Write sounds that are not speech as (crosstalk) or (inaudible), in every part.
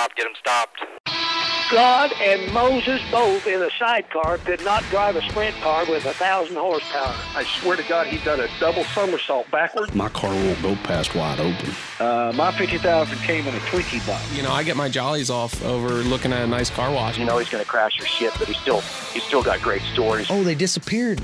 stopped. Get him stopped. God and Moses both in a sidecar could not drive a sprint car with a thousand horsepower. I swear to God, he done a double somersault backwards. My car won't go past wide open. Uh, my 50,000 came in a Twinkie box. You know, I get my jollies off over looking at a nice car wash. You know he's going to crash your shit, but he's still he's still got great stories. Oh, they disappeared.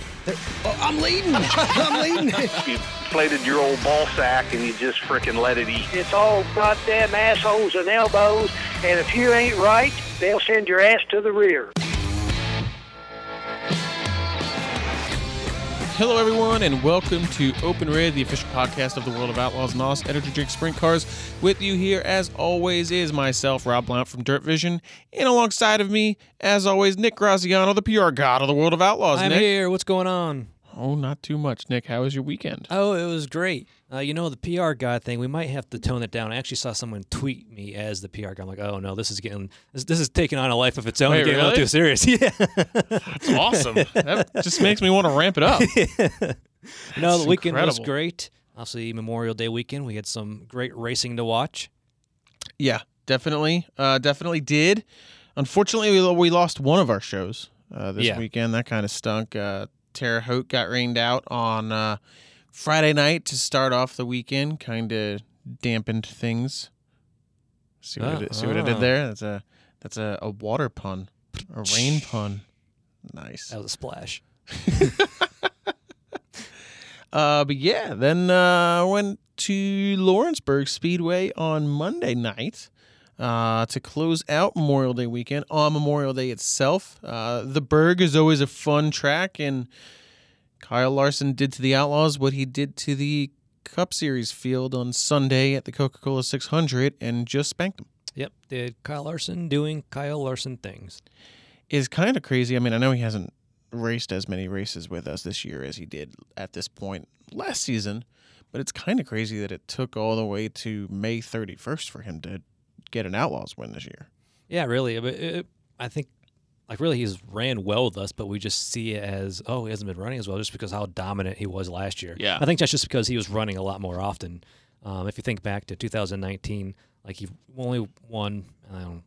Oh, I'm leading. (laughs) I'm leading. You inflated your old ball sack and you just frickin' let it eat. It's all goddamn assholes and elbows, and if you ain't right, they'll send your ass to the rear. Hello, everyone, and welcome to Open Red, the official podcast of the World of Outlaws and NOS Energy Drink Sprint Cars. With you here, as always, is myself, Rob Blount from Dirt Vision, and alongside of me, as always, Nick Graziano, the PR god of the World of Outlaws. I'm Nick. here. What's going on? Oh, not too much, Nick. How was your weekend? Oh, it was great. Uh, you know, the PR guy thing, we might have to tone it down. I actually saw someone tweet me as the PR guy. I'm like, oh no, this is getting, this, this is taking on a life of its own. Wait, getting a little really? too serious. (laughs) Yeah. That's awesome. that just makes me want to ramp it up. (laughs) yeah. no, the weekend was incredible. great. Obviously, Memorial Day weekend, we had some great racing to watch. Yeah, definitely. Uh, definitely did. Unfortunately, we, we lost one of our shows uh, this Yeah. weekend. That kind of stunk. Uh, Terre Haute got rained out on uh, Friday night to start off the weekend. Kind of dampened things. See what, I did, see what I did Oh. there? That's a that's a, a water pun, a rain pun. Nice. That was a splash. (laughs) Uh, but yeah, then uh, went to Lawrenceburg Speedway on Monday night uh, to close out Memorial Day weekend. On Memorial Day itself, uh, the Berg is always a fun track, and Kyle Larson did to the Outlaws what he did to the Cup Series field on Sunday at the Coca Cola 600 and just spanked them. Yep. Did Kyle Larson doing Kyle Larson things. Is kind of crazy. I mean, I know he hasn't raced as many races with us this year as he did at this point last season, but it's kind of crazy that it took all the way to May 31st for him to get an Outlaws win this year. Yeah, really. But it, I think, like, really, he's ran well with us, but we just see it as, oh, he hasn't been running as well just because how dominant he was last year. Yeah. I think that's just because he was running a lot more often. Um, if you think back to 2019, like, he only won, I don't know,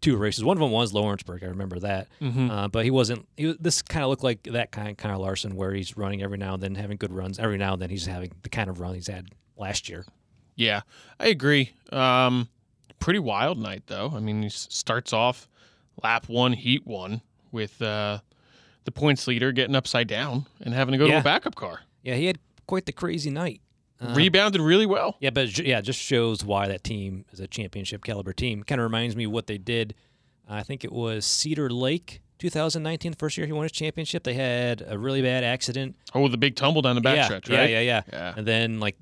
two races. One of them was Lawrenceburg. I remember that. Mm-hmm. Uh, but he wasn't, he, was- this kind of looked like that kind, kind of Larson where he's running every now and then, having good runs. Every now and then, he's having the kind of run he's had last year. Yeah, I agree. Um, pretty wild night though. I mean, he starts off lap one, heat one, with uh, the points leader getting upside down and having to go to a backup car. Yeah, he had quite the crazy night. Uh, Rebounded really well. Yeah, but yeah, just shows why that team is a championship caliber team. Kind of reminds me what they did. I think it was Cedar Lake, 2019, the first year he won his championship. They had a really bad accident. Oh, the big tumble down the yeah, backstretch, yeah, right? yeah, yeah, Yeah. And then like,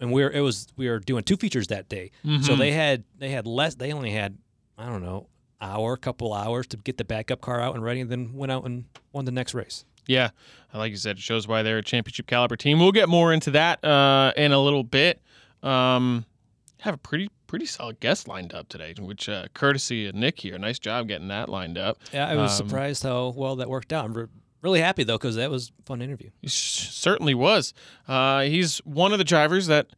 and we were it was we were doing two features that day, Mm-hmm. so they had they had less. They only had I don't know hour, couple hours to get the backup car out and ready, and then went out and won the next race. Yeah, like you said, it shows why they're a championship caliber team. We'll get more into that uh, in a little bit. Um, have a pretty pretty solid guest lined up today, which uh, courtesy of Nick here. Nice job getting that lined up. Yeah, I was Um, surprised how well that worked out. I'm re- really happy though because that was a fun interview. He certainly was. Uh, he's one of the drivers that,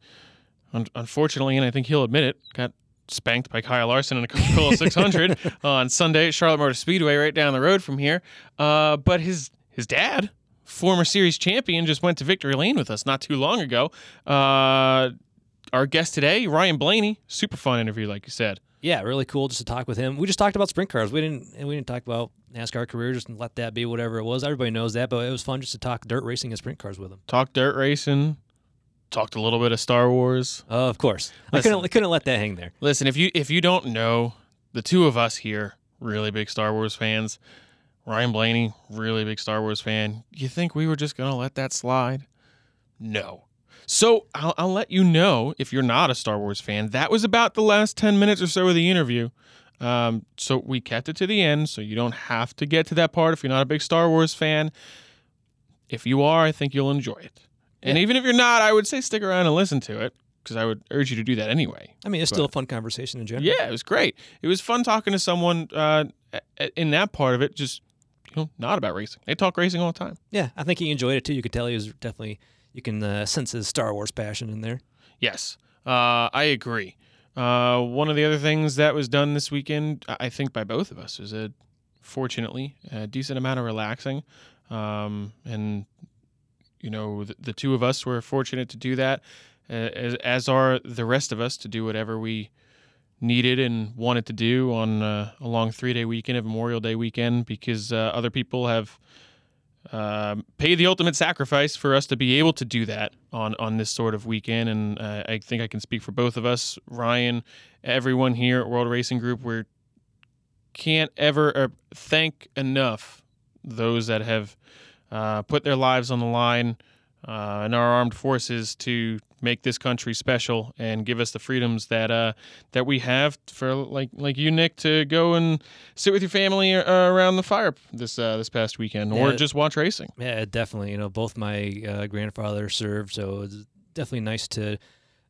un- unfortunately, and I think he'll admit it, got spanked by Kyle Larson in a Coca-Cola (laughs) 600 on Sunday at Charlotte Motor Speedway, right down the road from here. Uh, but his his dad, former series champion, just went to victory lane with us not too long ago. Uh, our guest today, Ryan Blaney, super fun interview, like you said. Yeah, really cool just to talk with him. We just talked about sprint cars. We didn't and we didn't talk about NASCAR career. Just let that be whatever it was. Everybody knows that, but it was fun just to talk dirt racing and sprint cars with him. Talk dirt racing, talked a little bit of Star Wars. Oh, of course. I couldn't I couldn't let that hang there. Listen, if you if you don't know, the two of us here, really big Star Wars fans. Ryan Blaney, really big Star Wars fan. You think we were just gonna let that slide? No. So I'll, I'll let you know if you're not a Star Wars fan. That was about the last ten minutes or so of the interview. Um, so we kept it to the end, so you don't have to get to that part if you're not a big Star Wars fan. If you are, I think you'll enjoy it. And even if you're not, I would say stick around and listen to it because I would urge you to do that anyway. I mean, it's still a fun conversation in general. Yeah, it was great. It was fun talking to someone uh, in that part of it, just you know, not about racing. They talk racing all the time. Yeah, I think he enjoyed it too. You could tell he was definitely you can uh, sense his Star Wars passion in there. Yes, uh, I agree. Uh, one of the other things that was done this weekend, I I think by both of us, was a fortunately a decent amount of relaxing, um, and you know the, the two of us were fortunate to do that, uh, as, as are the rest of us to do whatever we needed and wanted to do on uh, a long three day weekend, a Memorial Day weekend, because uh, other people have um, paid the ultimate sacrifice for us to be able to do that on on this sort of weekend. And uh, I think I can speak for both of us, Ryan, everyone here at World Racing Group. We can't ever uh, thank enough those that have uh, put their lives on the line uh, in our armed forces to make this country special and give us the freedoms that uh, that we have for like like you, Nick, to go and sit with your family uh, around the fire this uh, this past weekend, or Yeah. just watch racing. Yeah, definitely. You know, both my uh, grandfathers served, so it's definitely nice to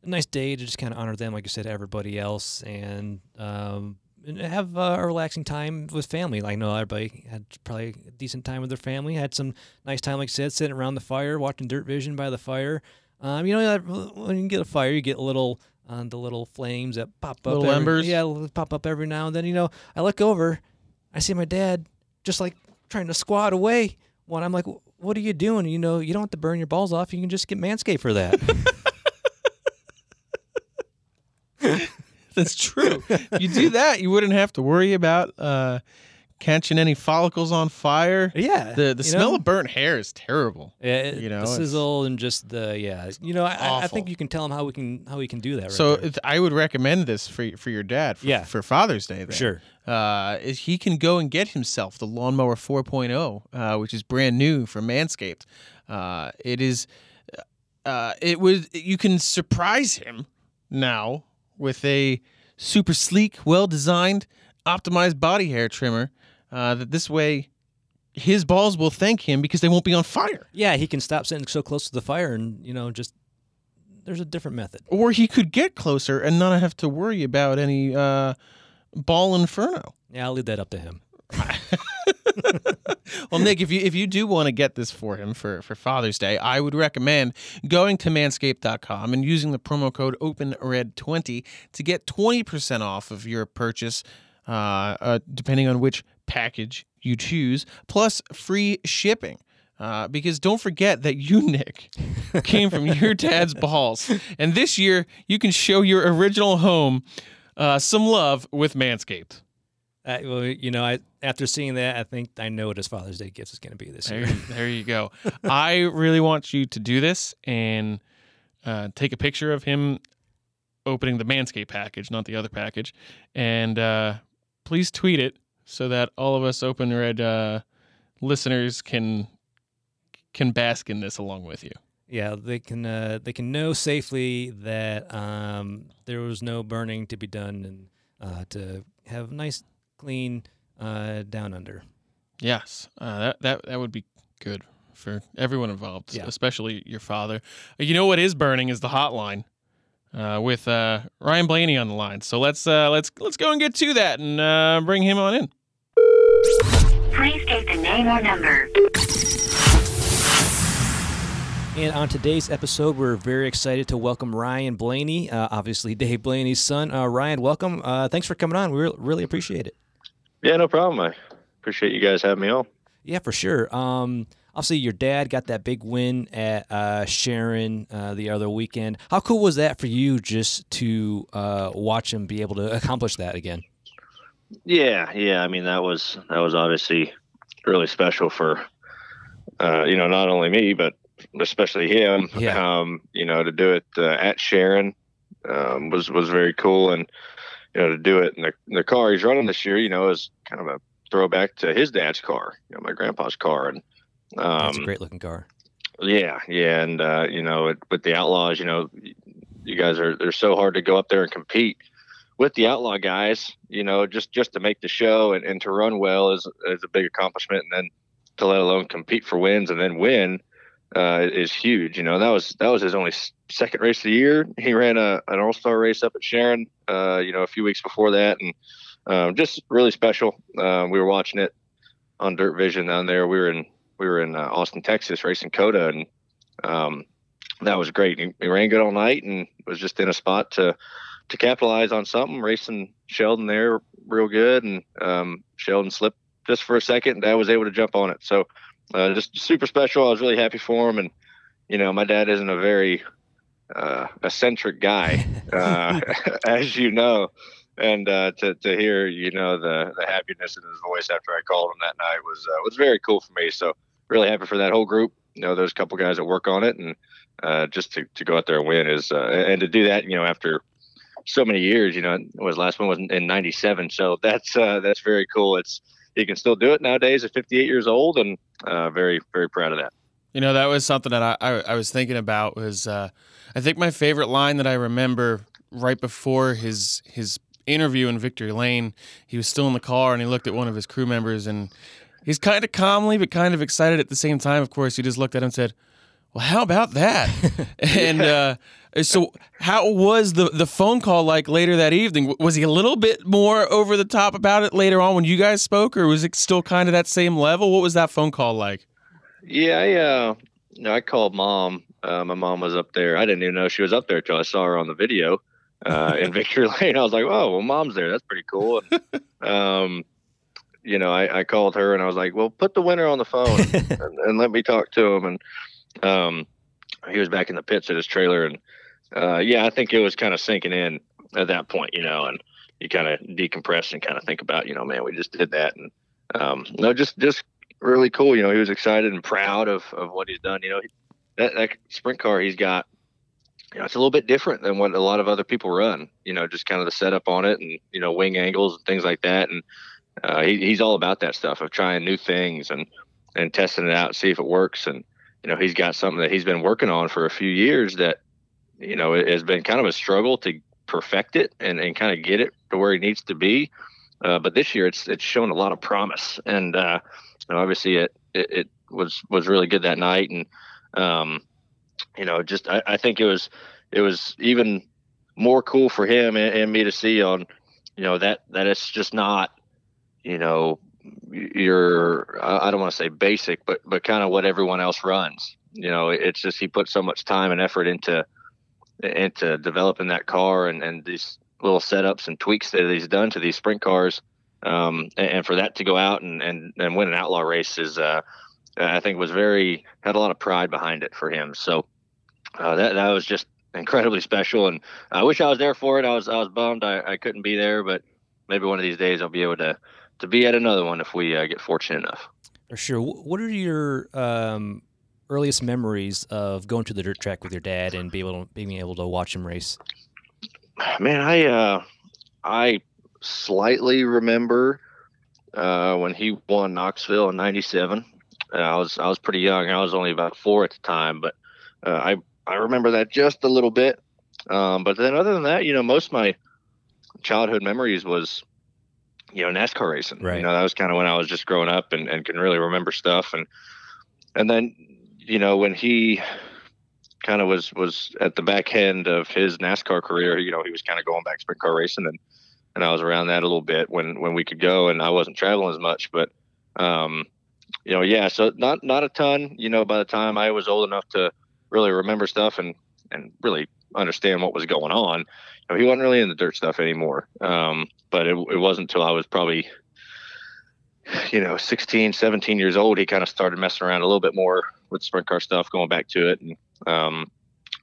a nice day to just kind of honor them, like you said, everybody else, and um, and have uh, a relaxing time with family. Like, I know everybody had probably a decent time with their family. Had some nice time, like I said, sitting around the fire, watching Dirt Vision by the fire. Um, you know, when you get a fire, you get a little. Uh, the little flames that pop up, Little every- embers? yeah, pop up every now and then. You know, I look over, I see my dad just like trying to squat away. One, I'm like, what are you doing? You know, you don't have to burn your balls off. You can just get Manscaped for that. (laughs) (laughs) That's true. if you do (laughs) that, you wouldn't have to worry about uh, catching any follicles on fire. yeah. The the smell know? of burnt hair is terrible. Yeah, it- you know, the sizzle and just the yeah. You know, I, I- think you can tell him how we can how we can do that. Right so it, I would recommend this for for your dad. For, Yeah. for Father's Day. Then. sure. uh, he can go and get himself the lawnmower 4.0, uh, which is brand new from Manscaped. Uh, it is, uh, it was you can surprise him now with a super sleek, well designed, optimized body hair trimmer. Uh, that this way, his balls will thank him because they won't be on fire. Yeah, he can stop sitting so close to the fire and you know just there's a different method. Or he could get closer and not have to worry about any uh, ball inferno. Yeah, I'll leave that up to him. (laughs) (laughs) Well, Nick, if you if you do want to get this for him for, for Father's Day, I would recommend going to manscaped.com and using the promo code OpenRed20 to get 20% off of your purchase, uh, uh, depending on which package you choose, plus free shipping. Uh, because don't forget that you, Nick, came from your dad's (laughs) balls. And this year, you can show your original home uh, some love with Manscaped. Uh, well, you know, I after seeing that, I think I know what his Father's Day gift is going to be this There, year. there you go. I really want you to do this and uh, take a picture of him opening the Manscaped package, not the other package, and uh, please tweet it so that all of us Open Red uh, listeners can can bask in this along with you. Yeah, they can uh, they can know safely that um, there was no burning to be done and uh, to have nice clean uh, down under. Yes, uh, that that that would be good for everyone involved, Yeah. especially your father. Uh, You know what is burning is the hotline uh, with uh, Ryan Blaney on the line. So let's uh, let's let's go and get to that and uh, bring him on in. Please state the name or number. And on today's episode, we're very excited to welcome Ryan Blaney, uh, obviously Dave Blaney's son. Uh, Ryan, welcome. Uh, thanks for coming on. We re- really appreciate it. Yeah, no problem. I appreciate you guys having me on. Yeah, for sure. Um, obviously, your dad got that big win at uh, Sharon uh, the other weekend. How cool was that for you just to uh, watch him be able to accomplish that again? Yeah, yeah. I mean, that was that was obviously really special for uh, you know not only me but especially him. Yeah. Um, you know, to do it uh, at Sharon um, was was very cool, and you know to do it in the, the car he's running this year. You know, is kind of a throwback to his dad's car. You know, my grandpa's car, and um, That's a great looking car. Yeah, yeah, and uh, you know, it, with the Outlaws, you know, you guys are they're so hard to go up there and compete with the Outlaw guys. You know, just just to make the show and, and to run well is is a big accomplishment, and then to let alone compete for wins and then win uh, is huge. You know, that was that was his only second race of the year. He ran a an All Star race up at Sharon, uh, you know, a few weeks before that, and um, just really special. Um, we were watching it on Dirt Vision down there. We were in we were in uh, Austin, Texas, racing COTA, and um, that was great. He, he ran good all night and was just in a spot to to capitalize on something, racing Sheldon there real good, and um, Sheldon slipped just for a second, and Dad was able to jump on it. So uh, just super special. I was really happy for him, and you know, my dad isn't a very uh, eccentric guy, uh, (laughs) (laughs) as you know. And uh, to, to hear, you know, the, the happiness in his voice after I called him that night was uh, was very cool for me. So really happy for that whole group. You know, there's a couple guys that work on it, and uh, just to, to go out there and win is uh, and to do that, you know, after so many years. You know, it was last one was in '97, so that's uh, that's very cool. It's he can still do it nowadays at 58 years old, and uh, very very proud of that. You know, that was something that I, I, I was thinking about was uh, I think my favorite line that I remember right before his his interview in Victory Lane, he was still in the car and he looked at one of his crew members and he's kind of calmly but kind of excited at the same time. Of course, he just looked at him and said, "Well, how about that?" (laughs) and uh, so, how was the the phone call like later that evening? Was he a little bit more over the top about it later on when you guys spoke, or was it still kind of that same level? What was that phone call like? Yeah, I uh, you know, I called mom. Uh, my mom was up there. I didn't even know she was up there until I saw her on the video uh, in (laughs) Victory Lane. I was like, "Oh, well, mom's there. That's pretty cool." (laughs) um, you know, I, I called her and I was like, "Well, put the winner on the phone (laughs) and, and let me talk to him." And um, he was back in the pits at his trailer, and uh, yeah, I think it was kind of sinking in at that point, you know, and you kind of decompress and kind of think about, you know, man, we just did that, and um, no, just just really cool. You know, he was excited and proud of of what he's done. You know, that that sprint car he's got you know, it's a little bit different than what a lot of other people run. You know, just kind of the setup on it, and you know, wing angles and things like that. And uh, he, he's all about that stuff of trying new things and and testing it out, see if it works. And you know, he's got something that he's been working on for a few years that you know it has been kind of a struggle to perfect it and, and kind of get it to where it needs to be. Uh, but this year, it's it's shown a lot of promise, and uh, you know, obviously it, it, it was was really good that night, and um, you know, just I, I think it was it was even more cool for him and, and me to see on, you know, that that it's just not, you know, your I don't want to say basic, but but kind of what everyone else runs. You know, it's just he put so much time and effort into into developing that car and and these little setups and tweaks that he's done to these sprint cars. Um, and, and, for that to go out and, and, and win an outlaw race is, uh, I think was very had a lot of pride behind it for him. So uh, that that was just incredibly special, and I wish I was there for it. I was I was bummed I, I couldn't be there, but maybe one of these days I'll be able to to be at another one if we uh, get fortunate enough. Sure. What are your um, earliest memories of going to the dirt track with your dad and be able to, being able to watch him race? Man, I uh, I slightly remember uh, when he won Knoxville in '97. Uh, I was I was pretty young. I was only about four at the time, but uh, I I remember that just a little bit. Um, but then other than that, you know, most of my childhood memories was, you know, NASCAR racing. Right. You know, that was kind of when I was just growing up and, and can really remember stuff. And and then, you know, when he kind of was was at the back end of his NASCAR career, you know, he was kind of going back sprint car racing and and I was around that a little bit when when we could go and I wasn't traveling as much, but um, you know, yeah, so not not a ton, you know, by the time I was old enough to really remember stuff and and really understand what was going on. You know, he wasn't really in the dirt stuff anymore. Um, but it, it wasn't until I was probably, you know, 16, 17 years old, he kind of started messing around a little bit more with sprint car stuff, going back to it. And, um,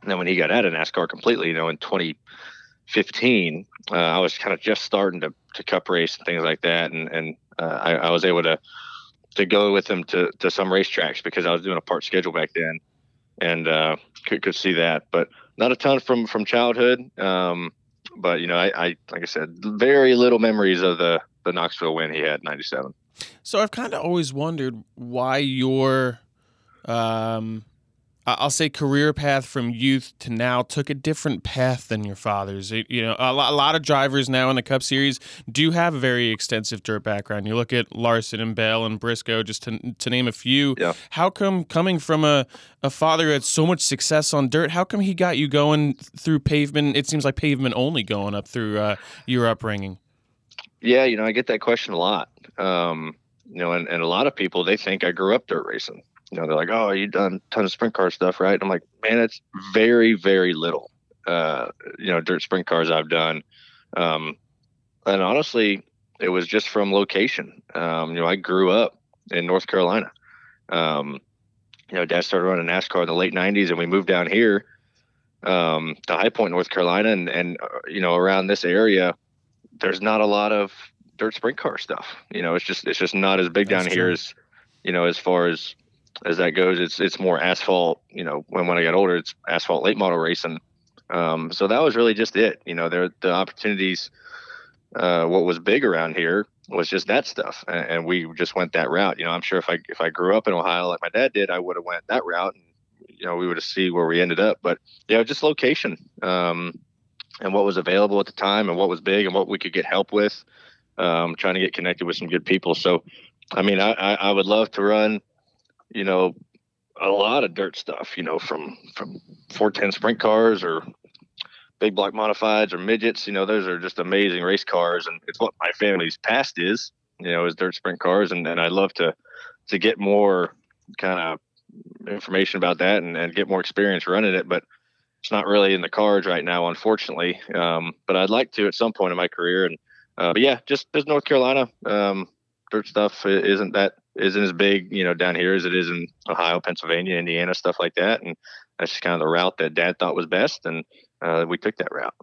then when he got out of NASCAR completely, you know, in 2015, uh, I was kind of just starting to, to cup race and things like that. And, and uh, I, I was able to, to go with him to, to some racetracks because I was doing a part schedule back then and uh, could could see that, but not a ton from from childhood. Um, but you know, I, I like I said, very little memories of the the Knoxville win he had '97. So I've kind of always wondered why your um, I'll say career path from youth to now took a different path than your father's. You know, a lot, of drivers now in the Cup Series do have a very extensive dirt background. You look at Larson and Bell and Briscoe, just to, to name a few. Yeah. How come coming from a, a father who had so much success on dirt, how come he got you going through pavement? It seems like pavement only going up through uh, your upbringing. Yeah, you know, I get that question a lot. Um, you know, and, and a lot of people, they think I grew up dirt racing you know, they're like, "Oh, you done tons of sprint car stuff, right?" I'm like, "Man, it's very, very little." uh, you know, dirt sprint cars I've done. Um, and honestly, it was just from location. Um, you know, I grew up in North Carolina. Um, you know, dad started running NASCAR in the late '90s, and we moved down here um, to High Point, North Carolina, and and uh, you know, around this area, there's not a lot of dirt sprint car stuff. You know, it's just it's just not as big That's down here as you know as far as as that goes. It's it's more asphalt. You know, when when I got older, it's asphalt late model racing. Um, so that was really just it. You know, there the opportunities. Uh, what was big around here was just that stuff, and, and we just went that route. You know, I'm sure if I if I grew up in Ohio like my dad did, I would have went that route, and you know, we would have see where we ended up. But you know, just location, um, and what was available at the time, and what was big, and what we could get help with. Um, trying to get connected with some good people. So, I mean, I, I, I would love to run, you know, a lot of dirt stuff. You know, from from 410 sprint cars or big block modifieds or midgets. You know, those are just amazing race cars, and it's what my family's past is. You know, is dirt sprint cars, and and I'd love to to get more kind of information about that and, and get more experience running it, but it's not really in the cards right now, unfortunately. Um, but I'd like to at some point in my career. And uh, but yeah, just just North Carolina. Um, dirt stuff isn't that isn't as big, you know, down here as it is in Ohio, Pennsylvania, Indiana, stuff like that. And that's just kind of the route that Dad thought was best, and uh, we took that route.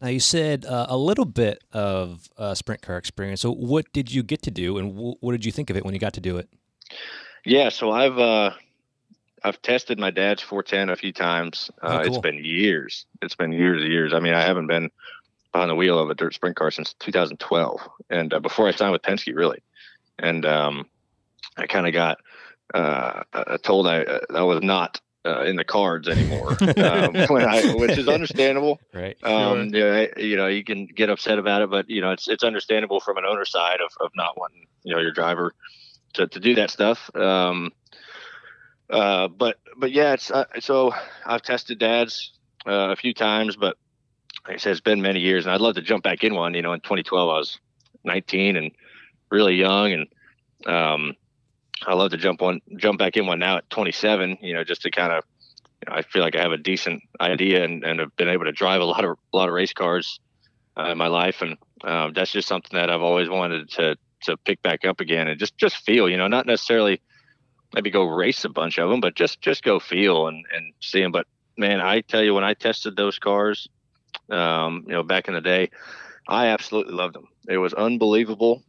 Now you said uh, a little bit of uh, sprint car experience. So what did you get to do, and wh- what did you think of it when you got to do it? Yeah, so I've uh I've tested my dad's 410 a few times. Oh, Uh, It's cool. been years. It's been years and years. I mean, I haven't been behind the wheel of a dirt sprint car since 2012, and uh, before I signed with Penske, really. And um, I kind of got uh, uh, told I uh, I was not uh, in the cards anymore, (laughs) um, when I, which is understandable. (laughs) Right. Um, yeah, you know, you can get upset about it, but you know, it's it's understandable from an owner side of, of not wanting you know your driver to, to do that stuff. Um, uh, but but yeah, it's uh, so I've tested dads uh, a few times, but like I said, it's been many years, and I'd love to jump back in one. You know, in 2012, I was 19 and really young, and um, I love to jump one, jump back in one now at 27. You know, just to kind of, you know, I feel like I have a decent idea and, and have been able to drive a lot of a lot of race cars uh, in my life, and um, that's just something that I've always wanted to to pick back up again and just just feel. You know, not necessarily maybe go race a bunch of them, but just just go feel and and see them. But man, I tell you, when I tested those cars, um, you know, back in the day, I absolutely loved them. It was unbelievable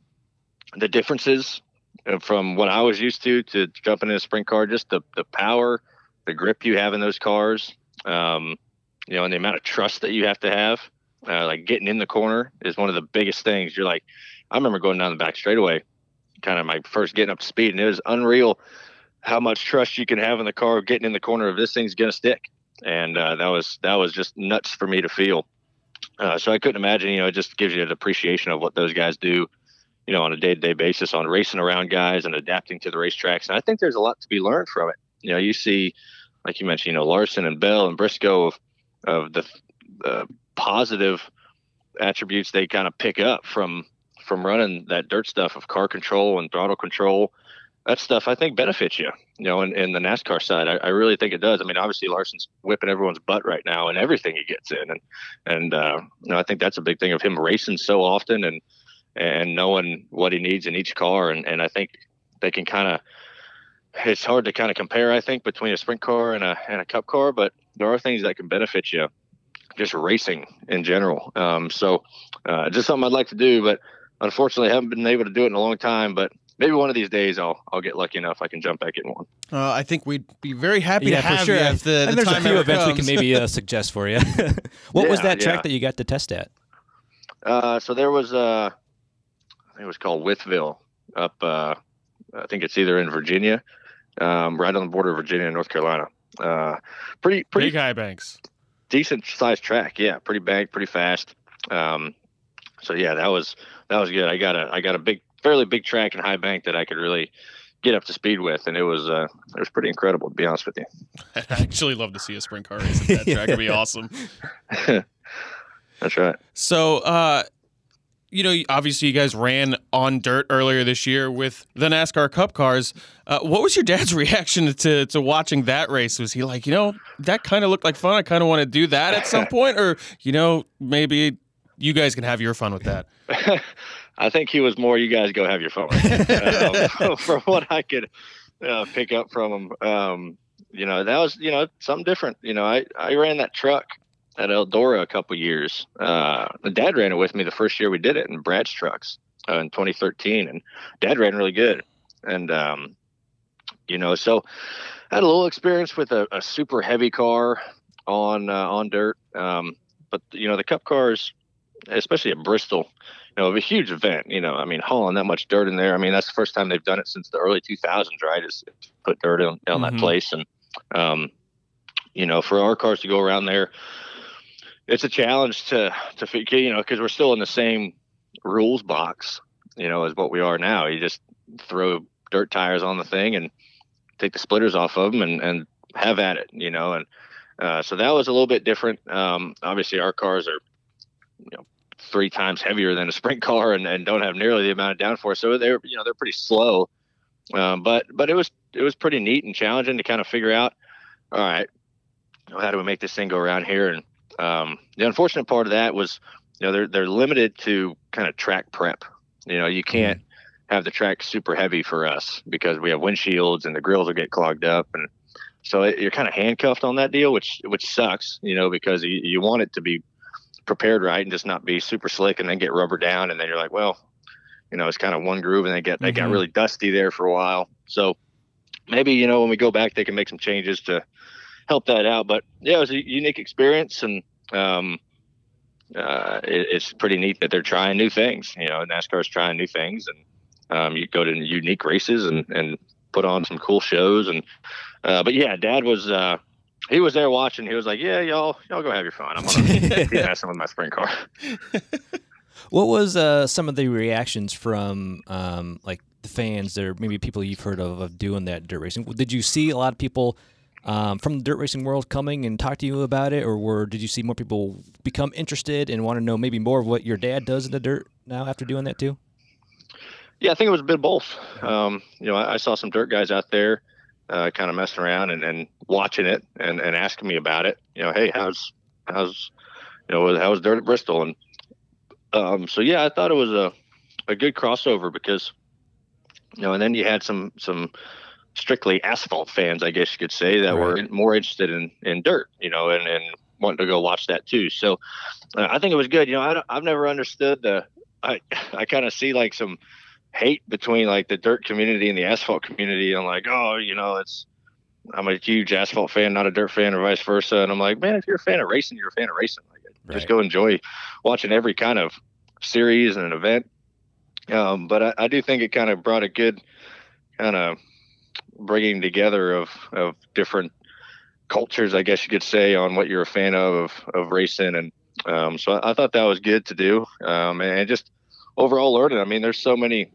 the differences uh, from what I was used to to jumping in a sprint car. Just the the power, the grip you have in those cars, um, you know, and the amount of trust that you have to have. Uh, like getting in the corner is one of the biggest things. You're like, I remember going down the back straightaway, kind of my first getting up to speed, and it was unreal how much trust you can have in the car getting in the corner of this thing's gonna stick. And uh, that was that was just nuts for me to feel. Uh, so I couldn't imagine, you know, it just gives you an appreciation of what those guys do, you know, on a day to day basis on racing around guys and adapting to the racetracks. And I think there's a lot to be learned from it. You know, you see, like you mentioned, you know, Larson and Bell and Briscoe of of the uh, positive attributes they kind of pick up from from running that dirt stuff of car control and throttle control. That stuff I think benefits you, you know, in, in the NASCAR side. I, I really think it does. I mean, obviously Larson's whipping everyone's butt right now and everything he gets in, and and uh, you know, I think that's a big thing of him racing so often and and knowing what he needs in each car, and and I think they can kind of. It's hard to kind of compare, I think, between a sprint car and a and a cup car, but there are things that can benefit you just racing in general. Um, so uh, just something I'd like to do, but unfortunately I haven't been able to do it in a long time. But maybe one of these days I'll I'll get lucky enough I can jump back in one. Uh, I think we'd be very happy yeah, to have for sure. you And if the, the there's a few ever events we can maybe uh, (laughs) suggest for you. (laughs) what was that track yeah. that you got to test at? Uh, so there was uh, I think it was called Withville up. Uh, I think it's either in Virginia, um, right on the border of Virginia and North Carolina. Uh, pretty pretty Big high banks. decent sized track. Yeah, pretty bank, pretty fast. Um, so yeah, that was that was good. I got a I got a big, fairly big track and high bank that I could really get up to speed with, and it was uh, it was pretty incredible to be honest with you. (laughs) I'd actually love to see a sprint car race at that track. It'd be (laughs) awesome. (laughs) That's right. So, uh, you know, obviously you guys ran on dirt earlier this year with the NASCAR Cup cars. Uh, what was your dad's reaction to to watching that race? Was he like, you know, that kind of looked like fun. I kind of want to do that at some point, or you know, maybe you guys can have your fun with that. I think he was more. You guys go have your fun. (laughs) um, (laughs) from what I could uh, pick up from him, um, you know, that was you know something different. You know, I I ran that truck at Eldora a couple years. Uh, Dad ran it with me the first year we did it in Brad's trucks uh, in 2013, and Dad ran really good. And um, you know, so I had a little experience with a, a super heavy car on uh, on dirt. Um, but you know, the Cup cars, especially at Bristol, you know, of a huge event. You know, I mean, hauling that much dirt in there. I mean, that's the first time they've done it since the early 2000s, right? Is put dirt on, on mm-hmm. that place, and um, you know, for our cars to go around there it's a challenge to to you know, because we're still in the same rules box, you know, as what we are now. You just throw dirt tires on the thing and take the splitters off of them and and have at it, you know, and uh, so that was a little bit different. Um, obviously, our cars are, you know, three times heavier than a sprint car and, and don't have nearly the amount of downforce, so they're you know they're pretty slow. Um, but but it was it was pretty neat and challenging to kind of figure out. All right, how do we make this thing go around here and um, the unfortunate part of that was, you know, they're they're limited to kind of track prep. You know, you can't mm-hmm. have the track super heavy for us because we have windshields and the grills will get clogged up, and so it, you're kind of handcuffed on that deal, which which sucks. You know, because you, you want it to be prepared right and just not be super slick and then get rubber down, and then you're like, well, you know, it's kind of one groove, and they get mm-hmm. they got really dusty there for a while. So maybe you know when we go back, they can make some changes to help that out. But yeah, it was a unique experience, and um, uh, it, it's pretty neat that they're trying new things. You know, NASCAR's trying new things, and um, you go to unique races and and put on some cool shows. And uh, but yeah, Dad was. Uh, he was there watching. He was like, "Yeah, y'all, y'all go have your fun. I'm gonna be (laughs) messing with my sprint car." (laughs) what was uh, some of the reactions from um, like the fans, or maybe people you've heard of, of doing that dirt racing? Did you see a lot of people um, from the dirt racing world coming and talk to you about it, or were, did you see more people become interested and want to know maybe more of what your dad does in the dirt now after doing that too? Yeah, I think it was a bit of both. Um, you know, I, I, saw some dirt guys out there uh, kind of messing around and, and watching it and, and asking me about it. You know, hey, how's how's you know how's dirt at Bristol? And um, so yeah, I thought it was a a good crossover because you know, and then you had some some strictly asphalt fans, I guess you could say, that right. were more interested in, in dirt, you know, and, and wanting to go watch that too. So uh, I think it was good. You know, I I've never understood the, I, (laughs) I kind of see like some hate between like the dirt community and the asphalt community. I'm like, oh, you know, it's, I'm a huge asphalt fan, not a dirt fan, or vice versa. And I'm like, man, if you're a fan of racing, you're a fan of racing. Like, right. just go enjoy watching every kind of series and an event. Um, but I, I do think it kind of brought a good kind of bringing together of of different cultures, I guess you could say, on what you're a fan of of, of racing, and um, so I, I, thought that was good to do, um, and just overall learning. I mean, there's so many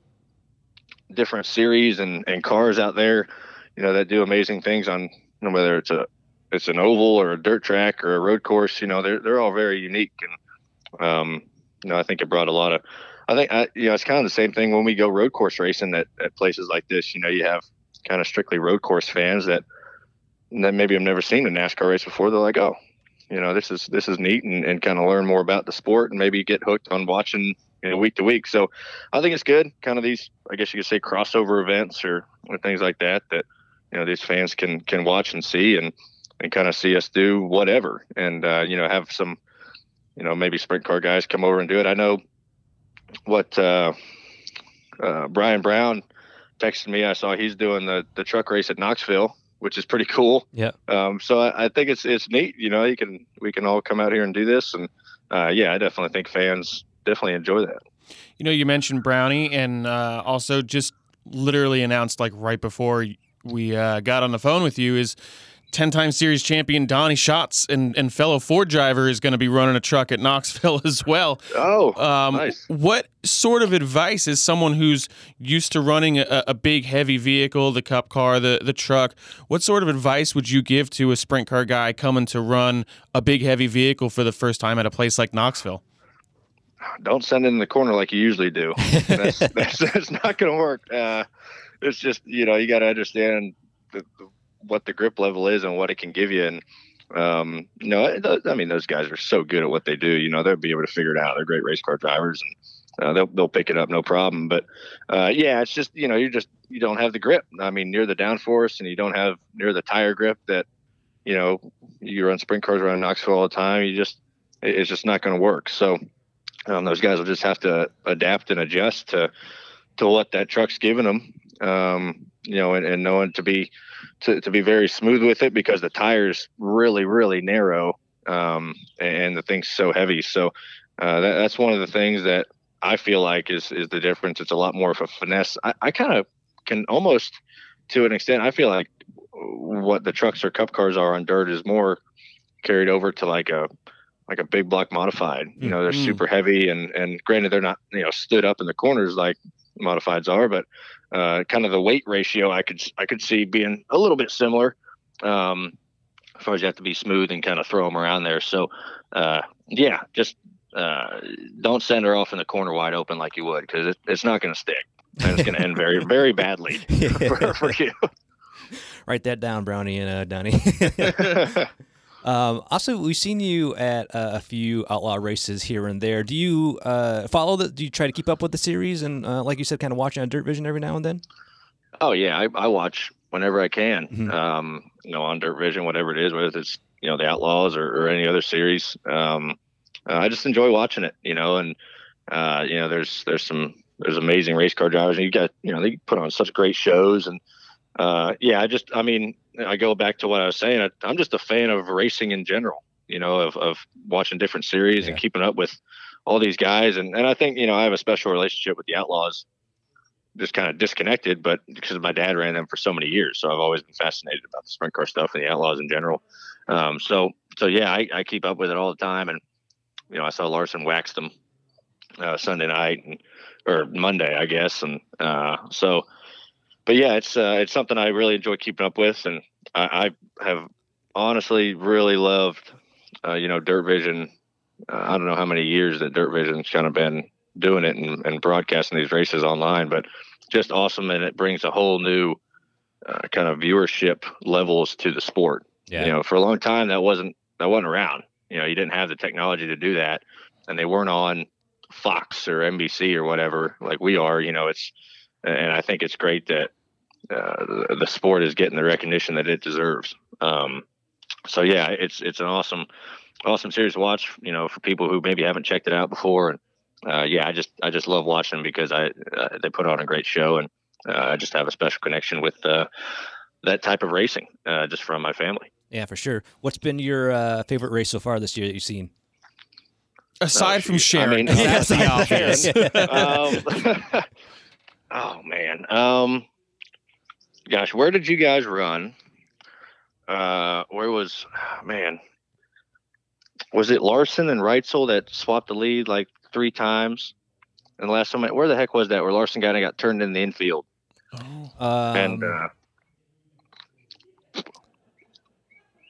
different series and, and cars out there, you know, that do amazing things on you know, whether it's a it's an oval or a dirt track or a road course. You know, they're they're all very unique, and um, you know, I think it brought a lot of. I think I, you know it's kind of the same thing when we go road course racing at, at places like this. You know, you have kind of strictly road course fans that that maybe have never seen a NASCAR race before. They're like, oh, you know, this is this is neat, and, and kind of learn more about the sport, and maybe get hooked on watching you know week to week. So I think it's good, kind of these, I guess you could say, crossover events or, or things like that that you know these fans can can watch and see and and kind of see us do whatever, and uh, you know have some, you know, maybe sprint car guys come over and do it. I know what uh, uh, Brian Brown texted me. I saw he's doing the the truck race at Knoxville, which is pretty cool. Yeah. Um, so I, I, think it's it's neat. You know, you can we can all come out here and do this, and uh, yeah, I definitely think fans definitely enjoy that. You know, you mentioned Brownie, and uh, also just literally announced like right before we uh, got on the phone with you is 10 time series champion Donny Schatz and, and fellow Ford driver is going to be running a truck at Knoxville (laughs) as well. Oh, um, nice. What sort of advice is someone who's used to running a, a, big, heavy vehicle, the cup car, the, the truck, what sort of advice would you give to a sprint car guy coming to run a big, heavy vehicle for the first time at a place like Knoxville? Don't send it in the corner like you usually do. (laughs) That's, that's, that's not going to work. Uh, it's just you know you got to understand the, the, what the grip level is and what it can give you. And um, you know, I mean, those guys are so good at what they do. You know, they'll be able to figure it out. They're great race car drivers, and uh, they'll they'll pick it up no problem. But uh, yeah, it's just you know you just you don't have the grip. I mean, near the downforce, and you don't have near the tire grip that you know you run sprint cars around Knoxville all the time. You just it's just not going to work. So um, those guys will just have to adapt and adjust to to what that truck's giving them. Um, you know, and, and knowing to be to, to be very smooth with it because the tires really really narrow um, and the thing's so heavy. So uh, that, that's one of the things that I feel like is is the difference. It's a lot more of a finesse. I, I kind of can almost to an extent. I feel like what the trucks or cup cars are on dirt is more carried over to like a like a big block modified. You know, they're Mm. super heavy and and granted they're not you know stood up in the corners like modifieds are, but uh, kind of the weight ratio I could I could see being a little bit similar. Um, as far as you have to be smooth and kind of throw them around there. So uh, yeah, just uh, don't send her off in the corner wide open like you would because it, it's not going to stick and it's going to end very very badly (laughs) (laughs) for, for you. Write that down, Brownie and uh, Donny. (laughs) um, also, we've seen you at uh, a few outlaw races here and there. Do you uh, follow the? Do you try to keep up with the series and, uh, like you said, kind of watching on Dirt Vision every now and then? Oh yeah, I, I watch whenever I can. Mhm. Um, you know, on Dirt Vision, whatever it is, whether it's you know the Outlaws or, or any other series. Um, uh, I just enjoy watching it. You know, and uh, you know, there's there's some there's amazing race car drivers, and you got you know they put on such great shows, and uh, yeah, I just I mean I go back to what I was saying. I, I'm just a fan of racing in general. You know, of of watching different series and keeping up with all these guys, and and I think you know I have a special relationship with the Outlaws just kind of disconnected, but because my dad ran them for so many years, so I've always been fascinated about the sprint car stuff and the outlaws in general. Um, so, so yeah, I, I keep up with it all the time, and you know, I saw Larson wax them uh, Sunday night and or Monday, I guess, and uh, so, but yeah, it's uh, it's something I really enjoy keeping up with, and I, I have honestly really loved, uh, you know, Dirt Vision. Uh, I don't know how many years that Dirt Vision's kind of been doing it and, and broadcasting these races online, but just awesome, and it brings a whole new uh, kind of viewership levels to the sport. Yeah. You know, for a long time that wasn't that wasn't around. You know, you didn't have the technology to do that, and they weren't on Fox or NBC or whatever like we are. You know, it's and I think it's great that uh, the, the sport is getting the recognition that it deserves. Um, so yeah, it's it's an awesome awesome series to watch. You know, for people who maybe haven't checked it out before, and uh, yeah, I just I just love watching them because I uh, they put on a great show, and uh, I just have a special connection with uh, that type of racing uh, just from my family. Yeah, for sure. What's been your uh, favorite race so far this year that you've seen? Aside from shoot. I mean, (laughs) that's the aside from obvious. (laughs) um, (laughs) oh man, um, gosh, where did you guys run? Uh, where was man? Was it Larson and Reitzel that swapped the lead like three times? And the last time, where the heck was that? Where Larson got and got turned in the infield, Um, and uh,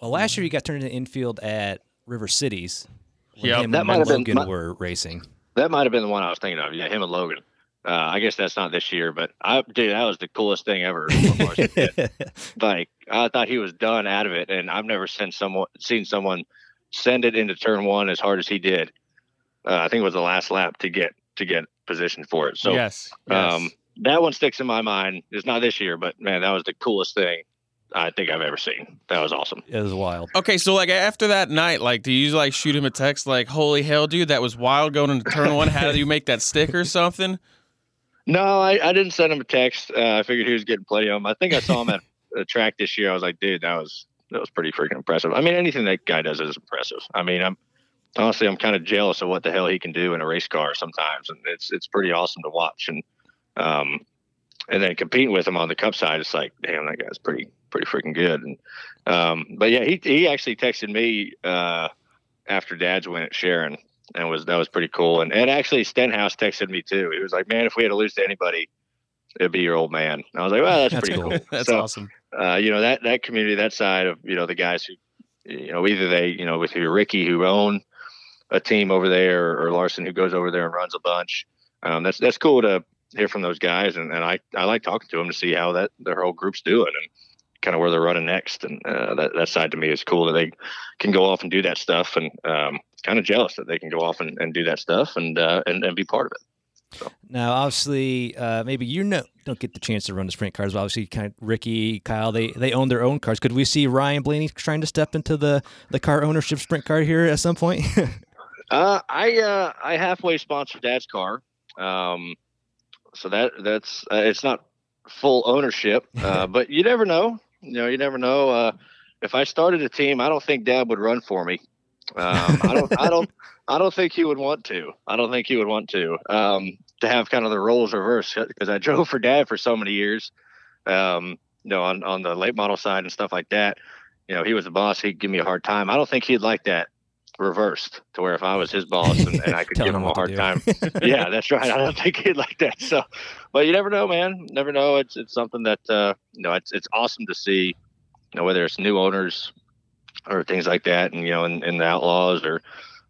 well, last year you got turned in the infield at River Cities. Yeah, That and might have been Logan my- were racing. that might have been the one I was thinking of. Yeah, him and Logan. Uh, I guess that's not this year, but I, dude, that was the coolest thing ever. what Larson did. like I thought he was done out of it, and I've never seen someone seen someone send it into turn one as hard as he did. Uh, I think it was the last lap to get to get positioned for it. So yes, yes. um, that one sticks in my mind. It's not this year, but man, that was the coolest thing I think I've ever seen. That was awesome. It was wild. Okay, so like after that night, like, do you like shoot him a text like, "Holy hell, dude, that was wild going into turn one. How do you make that stick or something?" No, I, I didn't send him a text. Uh, I figured he was getting plenty of them. I think I saw him at a track this year. I was like, dude, that was that was pretty freaking impressive. I mean, anything that guy does is impressive. I mean, I'm honestly I'm kind of jealous of what the hell he can do in a race car sometimes, and it's it's pretty awesome to watch. And um, and then competing with him on the cup side, it's like, damn, that guy's pretty pretty freaking good. And um, but yeah, he he actually texted me uh, after Dad's win at Sharon, and was that was pretty cool. And and actually Stenhouse texted me too. He was like, man, if we had to lose to anybody, it'd be your old man. And I was like, well, that's, That's pretty cool. cool. (laughs) That's So, awesome. uh, you know that that community, that side of you know the guys who, you know, either they you know with your Ricky who own a team over there, or Larson who goes over there and runs a bunch. Um, that's that's cool to hear from those guys, and, and I I like talking to them to see how that their whole group's doing and kind of where they're running next. And uh, that that side to me is cool that they can go off and do that stuff, and um, kind of jealous that they can go off and, and do that stuff and uh, and and be part of it. Now, obviously, uh, maybe you know don't get the chance to run the sprint cars. But obviously, kind of Ricky, Kyle, they they own their own cars. Could we see Ryan Blaney trying to step into the the car ownership sprint car here at some point? (laughs) Uh, I uh, I halfway sponsor Dad's car, um, so that that's uh, it's not full ownership, uh, (laughs) but you never know. You know, you never know. Uh, if I started a team, I don't think Dad would run for me. Um, I don't. I don't. (laughs) I don't think he would want to. I don't think he would want to. Um, to have kind of the roles reversed because I drove for Dad for so many years. Um, you know, on on the late model side and stuff like that. You know, he was the boss. He'd give me a hard time. I don't think he'd like that reversed to where if I was his boss and, and I (laughs) could give him him a hard time. (laughs) yeah, that's right. I don't think he'd like that. So, but you never know, man. Never know. It's it's something that uh, you know. It's it's awesome to see. You know, whether it's new owners or things like that, and you know, in, in the Outlaws or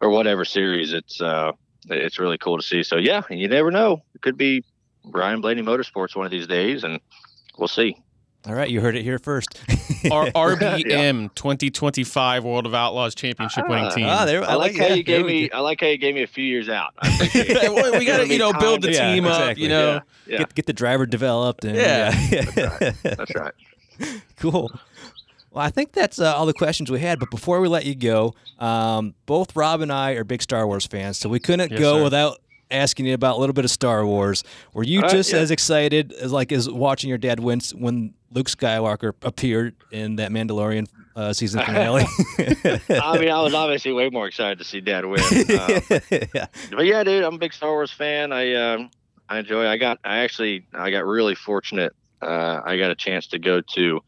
or whatever series, it's uh, it's really cool to see. So yeah, you never know. It could be Ryan Blaney Motorsports one of these days, and we'll see. All right, you heard it here first. (laughs) Our RBM 2025 World of Outlaws Championship winning team. Ah, there, I, like how yeah, you gave me. go. I like how you gave me a few years out. I appreciate it. Yeah, (laughs) well, we got to, you know, build the Yeah, team up. exactly. You know, Yeah, yeah, Get get the driver developed and Yeah. yeah. that's right. (laughs) cool. Well, I think that's uh, all the questions we had. But before we let you go, um, both Rob and I are big Star Wars fans, so we couldn't Yes, go sir. without asking you about a little bit of Star Wars. Were you Uh, just yeah. as excited as like as watching your dad win when Luke Skywalker appeared in that Mandalorian uh, season (laughs) finale? I mean, I was obviously way more excited to see Dad win. Uh, (laughs) yeah. but yeah, dude, I'm a big Star Wars fan. I um, I enjoy. I got. I actually. I got really fortunate. Uh, I got a chance to go to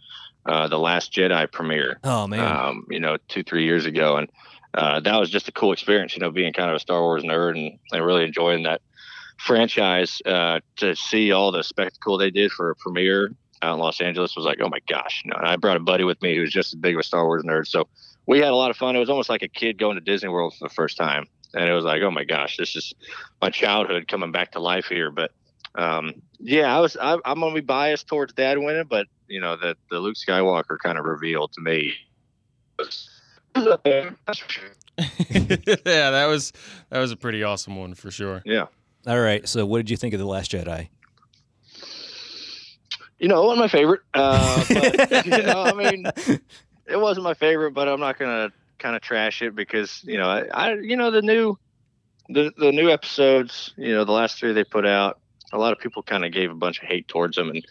uh, the Last Jedi premiere. Oh man. um, you know, two, three years ago. And uh, that was just a cool experience, you know, being kind of a Star Wars nerd and, and really enjoying that franchise uh, to see all the spectacle they did for a premiere out in Los Angeles was like, oh my gosh. You know, and I brought a buddy with me who was just as big of a Star Wars nerd. So we had a lot of fun. It was almost like a kid going to Disney World for the first time. And it was like, oh my gosh, this is my childhood coming back to life here. But um, yeah, I was, I, I'm going to be biased towards dad winning, but you know, the, the Luke Skywalker kind of revealed to me was. (laughs) yeah, that was that was a pretty awesome one for sure. Yeah. All right. So, what did you think of the Last Jedi? You know, it wasn't my favorite. Uh, but, you know, I mean, (laughs) it wasn't my favorite, but I'm not gonna kind of trash it because you know, I, I you know, the new, the the new episodes, you know, the last three they put out, a lot of people kind of gave a bunch of hate towards them, and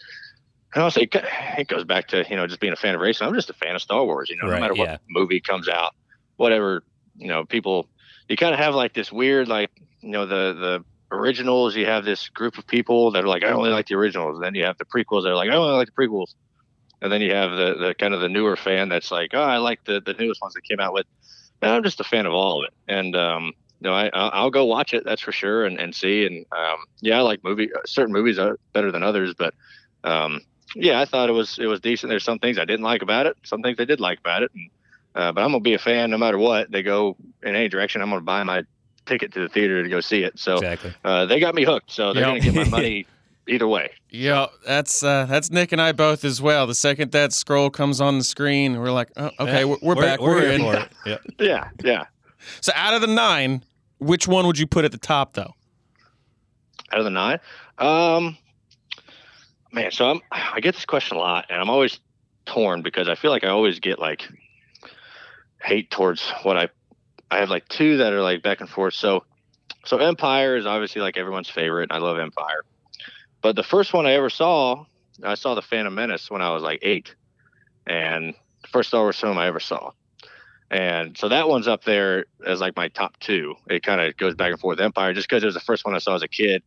and also it, it goes back to you know just being a fan of racing. I'm just a fan of Star Wars. You know, Right, no matter what yeah. movie comes out, whatever, you know, people, you kind of have like this weird like you know the the originals. You have this group of people that are like, I only like the originals. And then you have the prequels that are like, I only like the prequels. And then you have the, the kind of the newer fan that's like, oh, I like the, the newest ones that came out with. And I'm just a fan of all of it. And, um, you know, I, I'll I'll go watch it. That's for sure. And, and see. And, um, yeah, I like movie, certain movies are better than others, but, um, yeah, I thought it was, it was decent. There's some things I didn't like about it. Some things I did like about it. And, uh, but I'm going to be a fan no matter what they go in any direction. I'm going to buy my ticket to the theater to go see it. So, Exactly. uh, they got me hooked, so they're Yep. gonna get my (laughs) money either way. Yeah, that's uh, that's Nick and I both as well. The second that scroll comes on the screen, we're like, oh, okay, we're, we're, back. We're, here in. for it. (laughs) Yep. Yeah, yeah. So out of the nine, which one would you put at the top though? Out of the nine, um, man. So I'm I get this question a lot, and I'm always torn because I feel like I always get like hate towards what I I have like two that are like back and forth. So so Empire is obviously like everyone's favorite. I love Empire, but the first one I ever saw, I saw the Phantom Menace when I was like eight, and the first Star Wars film I ever saw. And so that one's up there as like my top two. It kind of goes back and forth. Empire, just because it was the first one I saw as a kid,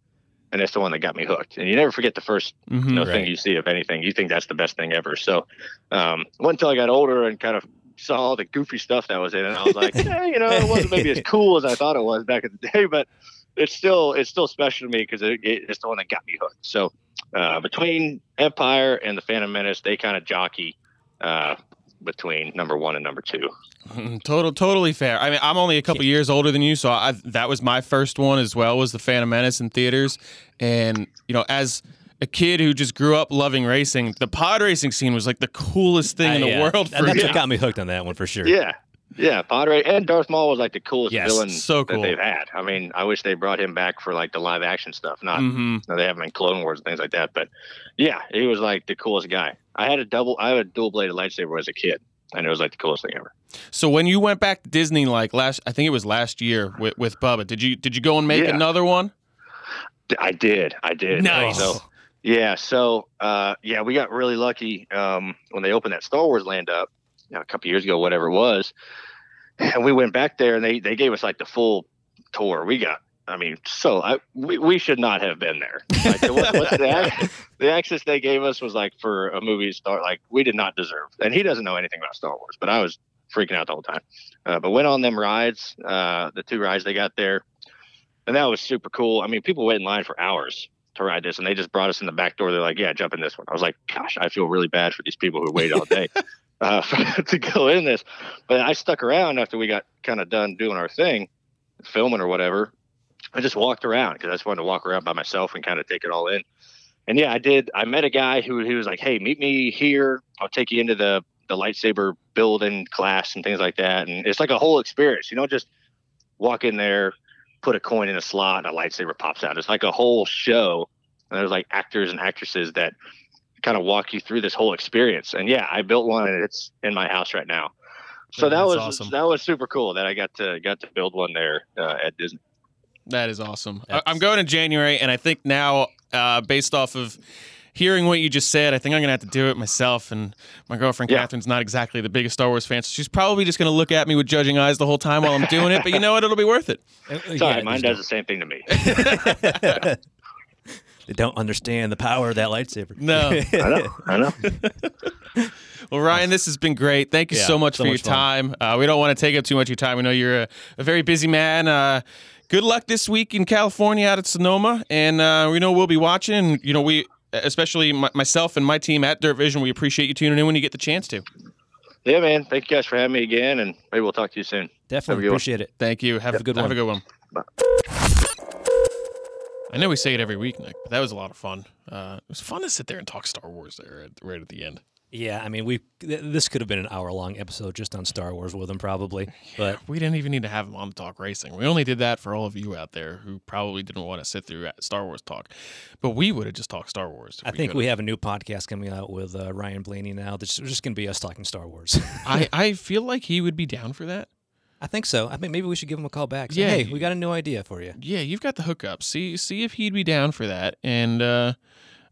and it's the one that got me hooked. And you never forget the first Mhm. you know, Right. thing you see of anything. You think that's the best thing ever. So, um, it until I got older and kind of saw all the goofy stuff that was in it, I was like, (laughs) eh, you know, it wasn't maybe as cool as I thought it was back in the day, (laughs) but it's still it's still special to me because it, it, it's the one that got me hooked. So, uh, between Empire and the Phantom Menace, they kind of jockey. Uh, between number one and number two. Mm, Total, totally fair. I mean, I'm only a couple years older than you, so I, that was my first one as well. Was the Phantom Menace in theaters, and you know, as a kid who just grew up loving racing, the pod racing scene was like the coolest thing in Uh, the yeah. world And for that's me. what got me hooked on that one for sure. Yeah. Yeah, Padre and Darth Maul was like the coolest Yes, villain so cool. that they've had. I mean, I wish they brought him back for like the live action stuff. Not hmm no, they have him in Clone Wars and things like that. But yeah, he was like the coolest guy. I had a double, I had a dual bladed lightsaber as a kid, and it was like the coolest thing ever. So when you went back to Disney, like last, I think it was last year with, with Bubba. Did you did you go and make Yeah. another one? I did, I did. Nice. So yeah, so uh, yeah, we got really lucky um, when they opened that Star Wars land up know, a couple years ago, whatever it was, and we went back there and they they gave us like the full tour. We got. I mean, so I we, we should not have been there. Like, the, what, what the, (laughs) the access they gave us was like for a movie star. Like we did not deserve. And he doesn't know anything about Star Wars, but I was freaking out the whole time. Uh, but went on them rides, uh, the two rides they got there, and that was super cool. I mean, people wait in line for hours to ride this, and they just brought us in the back door. They're like, "Yeah, jump in this one." I was like, "Gosh, I feel really bad for these people who wait all day (laughs) uh, (laughs) to go in this." But I stuck around after we got kind of done doing our thing, filming or whatever. I just walked around because I just wanted to walk around by myself and kind of take it all in. And yeah, I did. I met a guy who he was like, "Hey, meet me here. I'll take you into the the lightsaber building class and things like that." And it's like a whole experience. You don't just walk in there, put a coin in a slot, and a lightsaber pops out. It's like a whole show. And there's like actors and actresses that kind of walk you through this whole experience. And yeah, I built one, and it's in my house right now. So Yeah, that was awesome. that was super cool that I got to got to build one there uh, at Disney. That is awesome. I, That's- I'm going in January, and I think now, uh, based off of hearing what you just said, I think I'm gonna have to do it myself. And my girlfriend Yeah. Catherine's not exactly the biggest Star Wars fan, so she's probably just gonna look at me with judging eyes the whole time while I'm doing it. But you know what? It'll be worth it. (laughs) Sorry, yeah, mine there's does the same thing to me. (laughs) (laughs) no- they don't understand the power of that lightsaber. No. (laughs) I know. I know. (laughs) Well, Ryan, this has been great. Thank you Yeah, so much so for much your time. Uh, we don't want to take up too much of your time. We know you're a, a very busy man. Uh, good luck this week in California out at Sonoma, and uh, we know we'll be watching. You know, we, especially my, myself and my team at Dirt Vision, we appreciate you tuning in when you get the chance to. Yeah, man. Thank you guys for having me again, and maybe we'll talk to you soon. Definitely good one. appreciate it. Thank you. Have, Have a good one. Have a good one. I know we say it every week, Nick, but that was a lot of fun. Uh, it was fun to sit there and talk Star Wars there at, right at the end. Yeah, I mean, we th- this could have been an hour long episode just on Star Wars with him, probably. (laughs) But We didn't even need to have him on talk racing. We only did that for all of you out there who probably didn't want to sit through Star Wars talk. But we would have just talked Star Wars. I think could've. we have a new podcast coming out with uh, Ryan Blaney now. That's just going to be us talking Star Wars. I, (laughs) I feel like he would be down for that. I think so. I think maybe we should give him a call back. Say, Yeah. hey, we got a new idea for you. Yeah, you've got the hookup. See see if he'd be down for that. And uh,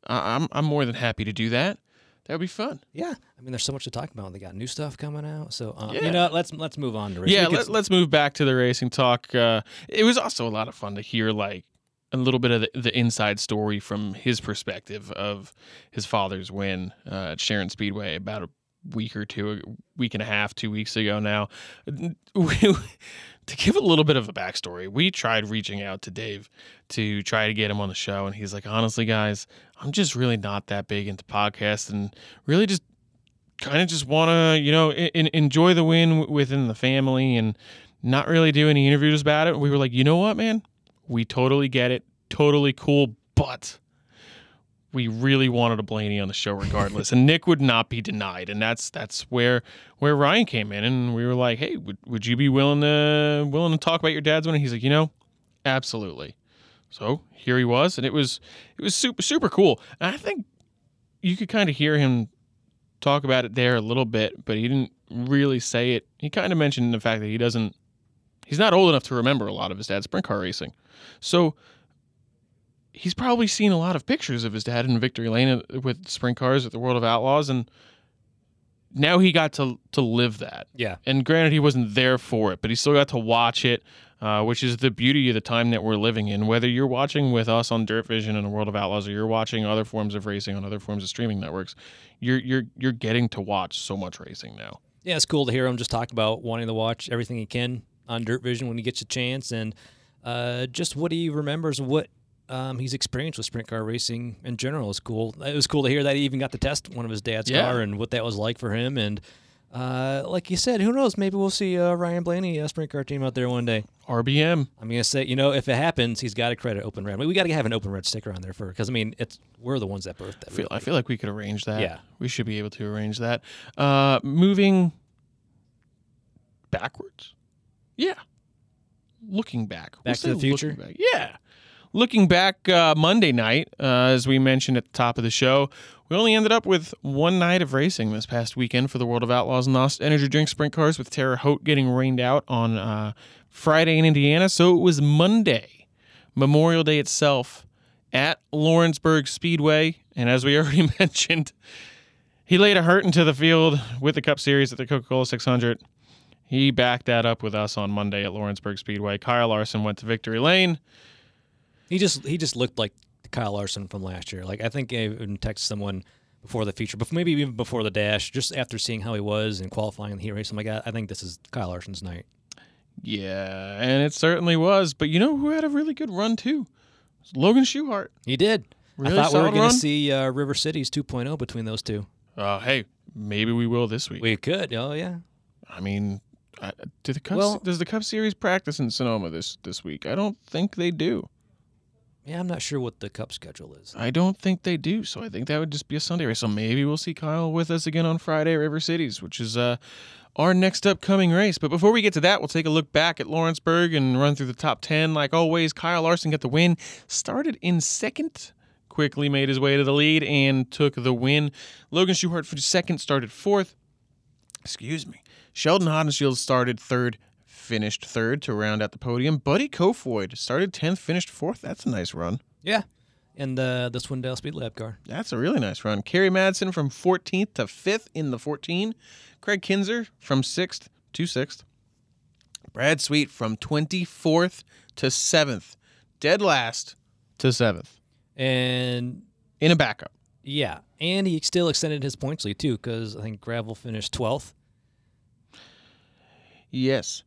I- I'm I'm more than happy to do that. That would be fun. Yeah, I mean, there's so much to talk about. They got new stuff coming out. So uh, Yeah. you know, let's let's move on to racing. Yeah, let, us move back to the racing talk. Uh, it was also a lot of fun to hear like a little bit of the, the inside story from his perspective of his father's win uh, at Sharon Speedway about a week or two, week and a half, two weeks ago now. (laughs) to give a little bit of a backstory, we tried reaching out to Dave to try to get him on the show, and he's like, honestly, guys, I'm just really not that big into podcasts and really just kind of just want to, you know, in, enjoy the win within the family and not really do any interviews about it. We were like, you know what, man? We totally get it. Totally cool. But we really wanted a Blaney on the show regardless. and Nick would not be denied. And that's that's where where Ryan came in and we were like, hey, would, would you be willing to willing to talk about your dad's? And he's like, you know, absolutely. So here he was, and it was it was super super cool. And I think you could kind of hear him talk about it there a little bit, but he didn't really say it. He kind of mentioned the fact that he doesn't, he's not old enough to remember a lot of his dad's sprint car racing. So he's probably seen a lot of pictures of his dad in Victory Lane with sprint cars at the World of Outlaws, and now he got to to live that. yeah, And granted, he wasn't there for it, but he still got to watch it, uh, which is the beauty of the time that we're living in. Whether you're watching with us on Dirt Vision and the World of Outlaws, or you're watching other forms of racing on other forms of streaming networks, you're you're you're getting to watch so much racing now. yeah, it's cool to hear him just talk about wanting to watch everything he can on Dirt Vision when he gets a chance, and uh, just what he remembers, what um, he's experienced with sprint car racing in general is cool. It was cool to hear that he even got to test one of his dad's Yeah. car and what that was like for him, and Uh, like you said, who knows? Maybe we'll see uh, Ryan Blaney, uh, sprint car team out there one day. RBM. I'm gonna say, you know, if it happens, he's got to credit Open Red. We got to have an Open Red sticker on there for because I mean, it's we're the ones that birthed that. I feel, I feel like we could arrange that. Yeah. We should be able to arrange that. Uh, moving backwards. Yeah. Looking back. We'll Back to the future? Yeah. Looking back uh, Monday night, uh, as we mentioned at the top of the show, we only ended up with one night of racing this past weekend for the World of Outlaws and NOS Energy Drink Sprint Cars with Terre Haute getting rained out on uh, Friday in Indiana. So it was Monday, Memorial Day itself, at Lawrenceburg Speedway. And as we (laughs) already mentioned, he laid a hurt into the field with the Cup Series at the Coca Cola 600. He backed that up with us on Monday at Lawrenceburg Speedway. Kyle Larson went to victory lane. He just he just looked like Kyle Larson from last year. Like I think I even texted someone before the feature, before maybe even before the dash, just after seeing how he was and qualifying in the heat race. I'm like, I I think this is Kyle Larson's night. Yeah, and it certainly was. But you know who had a really good run too? Logan Schuchart. He did. Really I thought we were going to see uh, River Cities 2.0 between those two. Uh, hey, maybe we will this week. We could. Oh yeah. I mean, I, do the Cup, Well- does the Cup Series practice in Sonoma this this week? I don't think they do. Yeah, I'm not sure what the Cup schedule is. I don't think they do. So I think that would just be a Sunday race. So maybe we'll see Kyle with us again on Friday at River Cities, which is uh, our next upcoming race. But before we get to that, we'll take a look back at Lawrenceburg and run through the top 10. Like always, Kyle Larson got the win. Started in second, quickly made his way to the lead and took the win. Logan Schuchart for second, started fourth. Excuse me. Sheldon Haudenschild started third, finished third to round out the podium. Buddy Kofoid started 10th, finished fourth. That's a nice run. Yeah. And uh, the Swindell Speed Lab car. That's a really nice run. Kerry Madsen from 14th to 5th in the 14. Kraig Kinser from 6th to 6th. Brad Sweet from 24th to 7th. Dead last to 7th And in a backup. yeah, and he still extended his points lead too because I think Gravel finished 12th. Yes.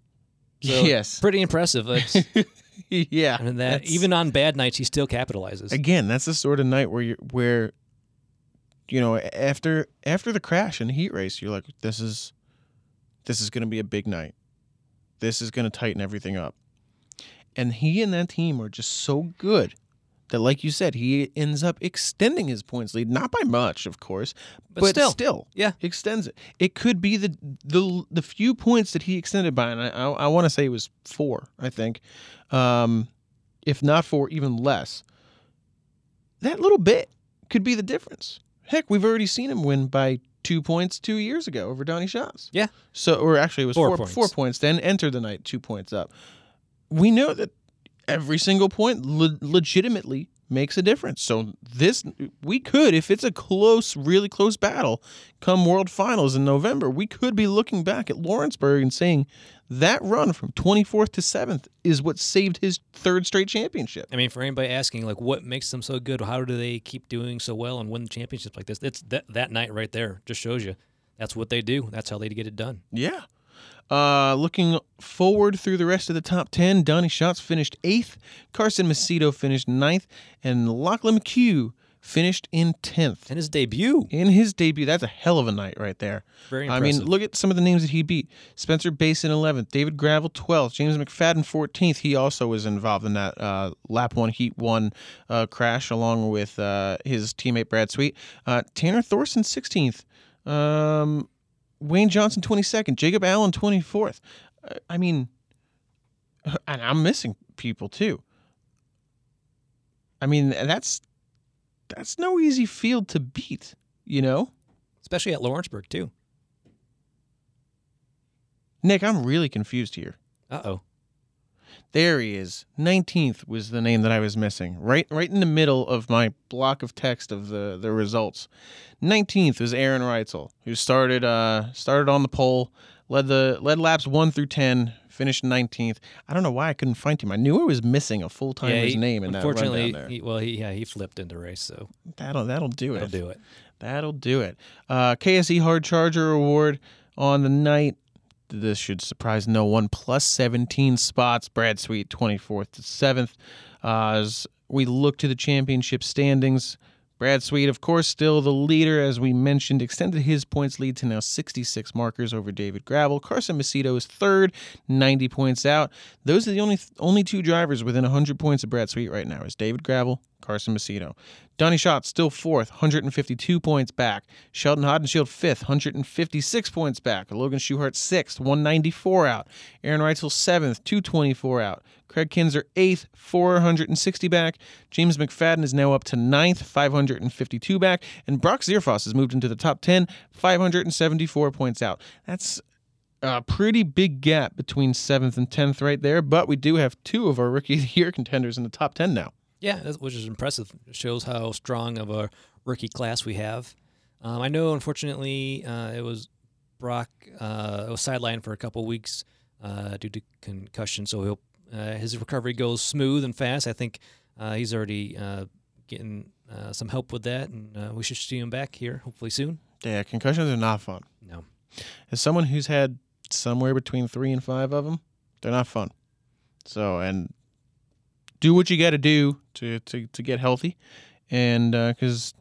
So (laughs) yes. Pretty impressive. (laughs) Yeah. and that that's- even on bad nights he still capitalizes. again, that's the sort of night where you're, where you know, after after the crash and the heat race, you're like this is this is going to be a big night. This is going to tighten everything up. And he and that team are just so good that like you said, he ends up extending his points lead, not by much, of course, But but, still. still, Yeah. extends it. It could be the the the few points that he extended by, and I I, I want to say it was four, I think, um, if not four, even less. That little bit could be the difference. Heck, we've already seen him win by two points two years ago over Donny Schatz. Yeah. So, or actually, it was Four four, points. four points. Then enter the night two points up. We know that every single point le- legitimately makes a difference. So this we could, if it's a close, really close battle, come World Finals in November, we could be looking back at Lawrenceburg and saying that run from 24th to 7th is what saved his third straight championship. I mean, for anybody asking, like, what makes them so good? How do they keep doing so well and win championships like this? It's that that night right there just shows you that's what they do. That's how they get it done. Yeah. Uh, looking forward through the rest of the top 10, Donny Schatz finished eighth, Carson Macedo finished ninth, and Lachlan McHugh finished in 10th. In his debut, In his debut, that's a hell of a night right there. very impressive. I mean, look at some of the names that he beat. Spencer Bayston 11th, David Gravel 12th, James McFadden 14th. He also was involved in that uh, lap one, heat one uh, crash along with uh, his teammate Brad Sweet. Uh, Tanner Thorson 16th. Um, Wayne Johnson 22nd. Jacob Allen 24th. Uh, I mean, and I'm missing people too. I mean, that's that's no easy field to beat, you know? especially at Lawrenceburg too. Nick, I'm really confused here. Uh oh. There he is. 19th was the name that I was missing. Right right in the middle of my block of text of the, the results. 19th was Aaron Reutzel, who started uh started on the pole, led the led laps 1 through 10, finished 19th. I don't know why I couldn't find him. I knew I was missing a full-timer's he- name in that Unfortunately, there. he, well, he yeah he flipped into the race, so That'll that'll do it. that'll do it. That'll do it. Uh, KSE Hard Charger Award on the night. This should surprise no one. Plus 17 spots. Brad Sweet, 24th to 7th. Uh, as we look to the championship standings, Brad Sweet, of course, still the leader, as we mentioned, extended his points lead to now 66 markers over David Gravel. Carson Macedo is third, 90 points out. Those are the only only two drivers within 100 points of Brad Sweet right now is David Gravel, Carson Macedo. Donny Schatz still fourth, 152 points back. Sheldon Haudenschild fifth, 156 points back. Logan Schuchart sixth, 194 out. Aaron Reutzel seventh, 224 out. Kraig Kinser eighth, 460 back. James McFadden is now up to ninth, 552 back. And Brock Zearfoss has moved into the top 10, 574 points out. That's a pretty big gap between seventh and 10th right there, but we do have two of our Rookie of the Year contenders in the top 10 now. Yeah, that's- which is impressive. It shows how strong of a rookie class we have. Um, I know, unfortunately, uh, it was Brock uh, was sidelined for a couple weeks uh, due to concussion, so he'll, uh, his recovery goes smooth and fast. I think uh, he's already uh, getting uh, some help with that, and uh, we should see him back here hopefully soon. Yeah, concussions are not fun. No. As someone who's had somewhere between three and five of them, they're not fun. So, and do what you got to do to to get healthy, and because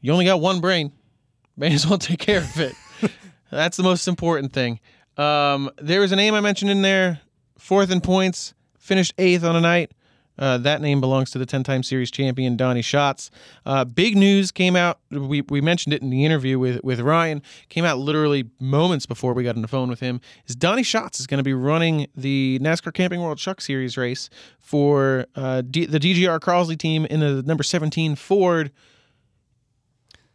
you only got one brain, (laughs) may as well take care of it. (laughs) That's the most important thing. Um, there was a name I mentioned in there, fourth in points, finished eighth on a night. Uh, that name belongs to the 10 time series champion, Donny Schatz. Uh, big news came out. We, we mentioned it in the interview with, with Ryan. Came out literally moments before we got on the phone with him. Is Donny Schatz is going to be running the NASCAR Camping World Truck Series race for uh, D, the DGR Crosley team in the number 17 Ford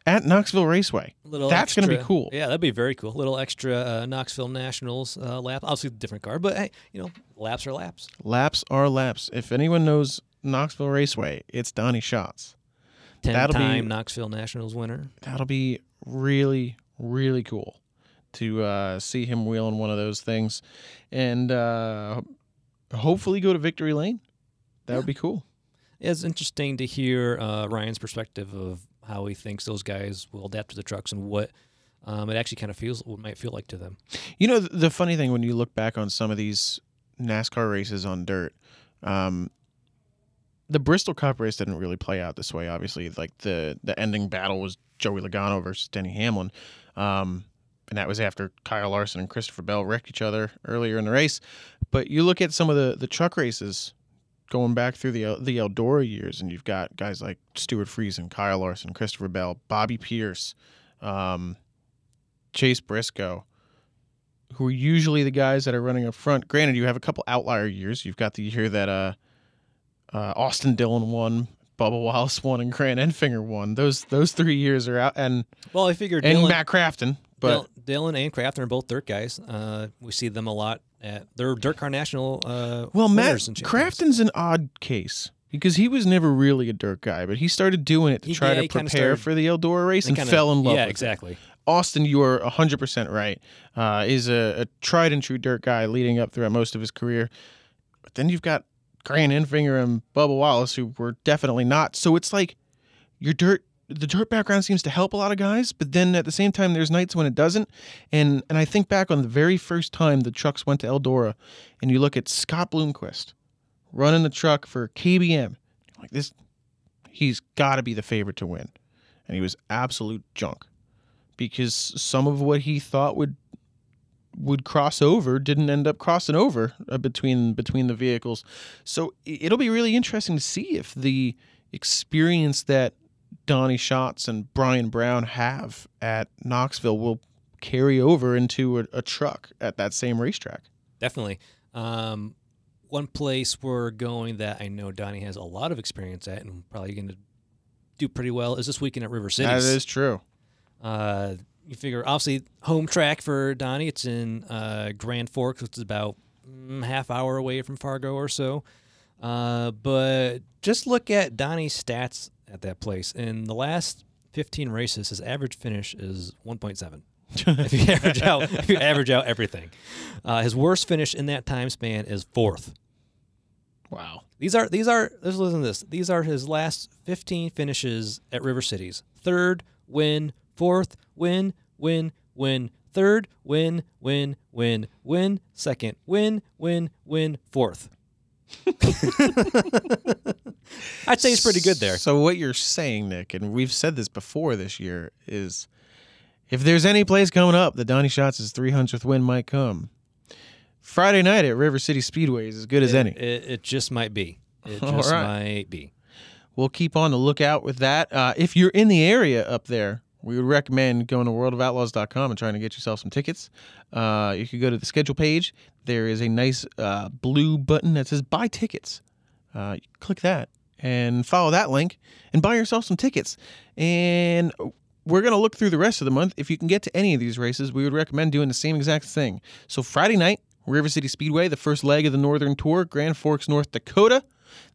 at Knoxville Raceway. Little That's going to be cool. Yeah, that'd be very cool. Little extra uh, Knoxville Nationals uh, lap. Obviously, different car, but hey, you know, laps are laps. Laps are laps. If anyone knows Knoxville Raceway, it's Donny Schatz. That'll be- Ten-time Knoxville Nationals winner. that'll be really really cool to uh, see him wheeling one of those things and uh, hopefully go to victory lane that would be cool It's interesting to hear uh, Ryan's perspective of how he thinks those guys will adapt to the trucks and what um, it actually kind of feels what might feel like to them. you know the funny thing when you look back on some of these nascar races on dirt um, the bristol cup race didn't really play out this way obviously like the the ending battle was joey logano versus denny hamlin um, and that was after Kyle Larson and Christopher Bell wrecked each other earlier in the race. But you look at some of the, the truck races going back through the the Eldora years, and you've got guys like Stewart Friesen, Kyle Larson, Christopher Bell, Bobby Pierce, um, Chase Briscoe, who are usually the guys that are running up front. Granted, you have a couple outlier years. You've got the year that uh, uh, Austin Dillon won, Bubba Wallace won, and Grant Enfinger won. Those those three years are out, and Well, I figured and Dillon, Matt Crafton, but. Dillon, Dillon and Crafton are both dirt guys. Uh, we see them a lot at their Dirt Car National. Uh, Well, Matt. Crafton's an odd case because he was never really a dirt guy, but he started doing it to He- try yeah, to prepare started- for the Eldora race and kinda- fell in love Yeah, with it. exactly. Austin, you are 100% right. Uh, is a, a tried and true dirt guy leading up throughout most of his career. But then you've got Grant Enfinger and Bubba Wallace, who were definitely not. So it's like your dirt, the dirt background seems to help a lot of guys, but then at the same time, there's nights when it doesn't. And and I think back on the very first time the trucks went to Eldora, and you look at Scott Bloomquist running the truck for KBM, like this, he's got to be the favorite to win, and he was absolute junk because some of what he thought would would cross over didn't end up crossing over uh, between between the vehicles. So it'll be really interesting to see if the experience that Donny Schatz and Brian Brown have at Knoxville will carry over into a, a truck at that same racetrack. Definitely. Um, one place we're going that I know Donny has a lot of experience at and probably going to do pretty well is this weekend at River City. That is true. Uh, you figure, obviously, home track for Donny. It's in uh, Grand Forks, which is about mm, half hour away from Fargo or so. Uh, but just look at Donny's stats at that place. In the last 15 races, his average finish is 1.7. (laughs) if you average out, if you average out everything, uh, his worst finish in that time span is fourth. Wow. These are these are let's listen to this. These are his last 15 finishes at River Cities. Third win, fourth win, win, win, third win, win, win, win, second win, win, win, fourth. I'd say he's pretty good there. So what you're saying, Nick, and we've said this before this year, is if there's any place coming up that Donny Schatz' 300th win might come, Friday night at River City Speedway is as good as It, any. it, it just might be. It (laughs) All just right. might be. We'll keep on the lookout with that. Uh, if you're in the area up there, we would recommend going to worldofoutlaws.com and trying to get yourself some tickets. Uh, you could go to the schedule page. There is a nice uh, blue button that says buy tickets. Uh, click that and follow that link and buy yourself some tickets. And we're going to look through the rest of the month. If you can get to any of these races, we would recommend doing the same exact thing. So Friday night, River City Speedway, the first leg of the Northern Tour, Grand Forks, North Dakota.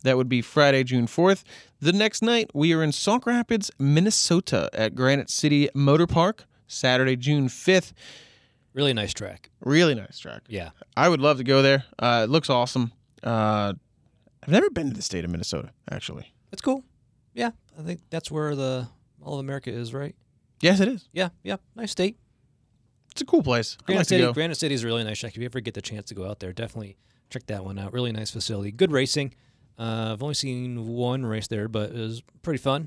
That would be Friday, June 4th. The next night, we are in Sauk Rapids, Minnesota at Granite City Motor Park, Saturday, June 5th. Really nice track. Really nice track. Yeah. I would love to go there. Uh, it looks awesome. Uh, I've never been to the state of Minnesota, actually. That's cool. Yeah. I think that's where the all of America is, right? Yes, it is. Yeah. Yeah. Nice state. It's a cool place. Granite like to City. go. Granite City is a really nice track. If you ever get the chance to go out there, definitely check that one out. Really nice facility. Good racing. Uh, I've only seen one race there, but it was pretty fun.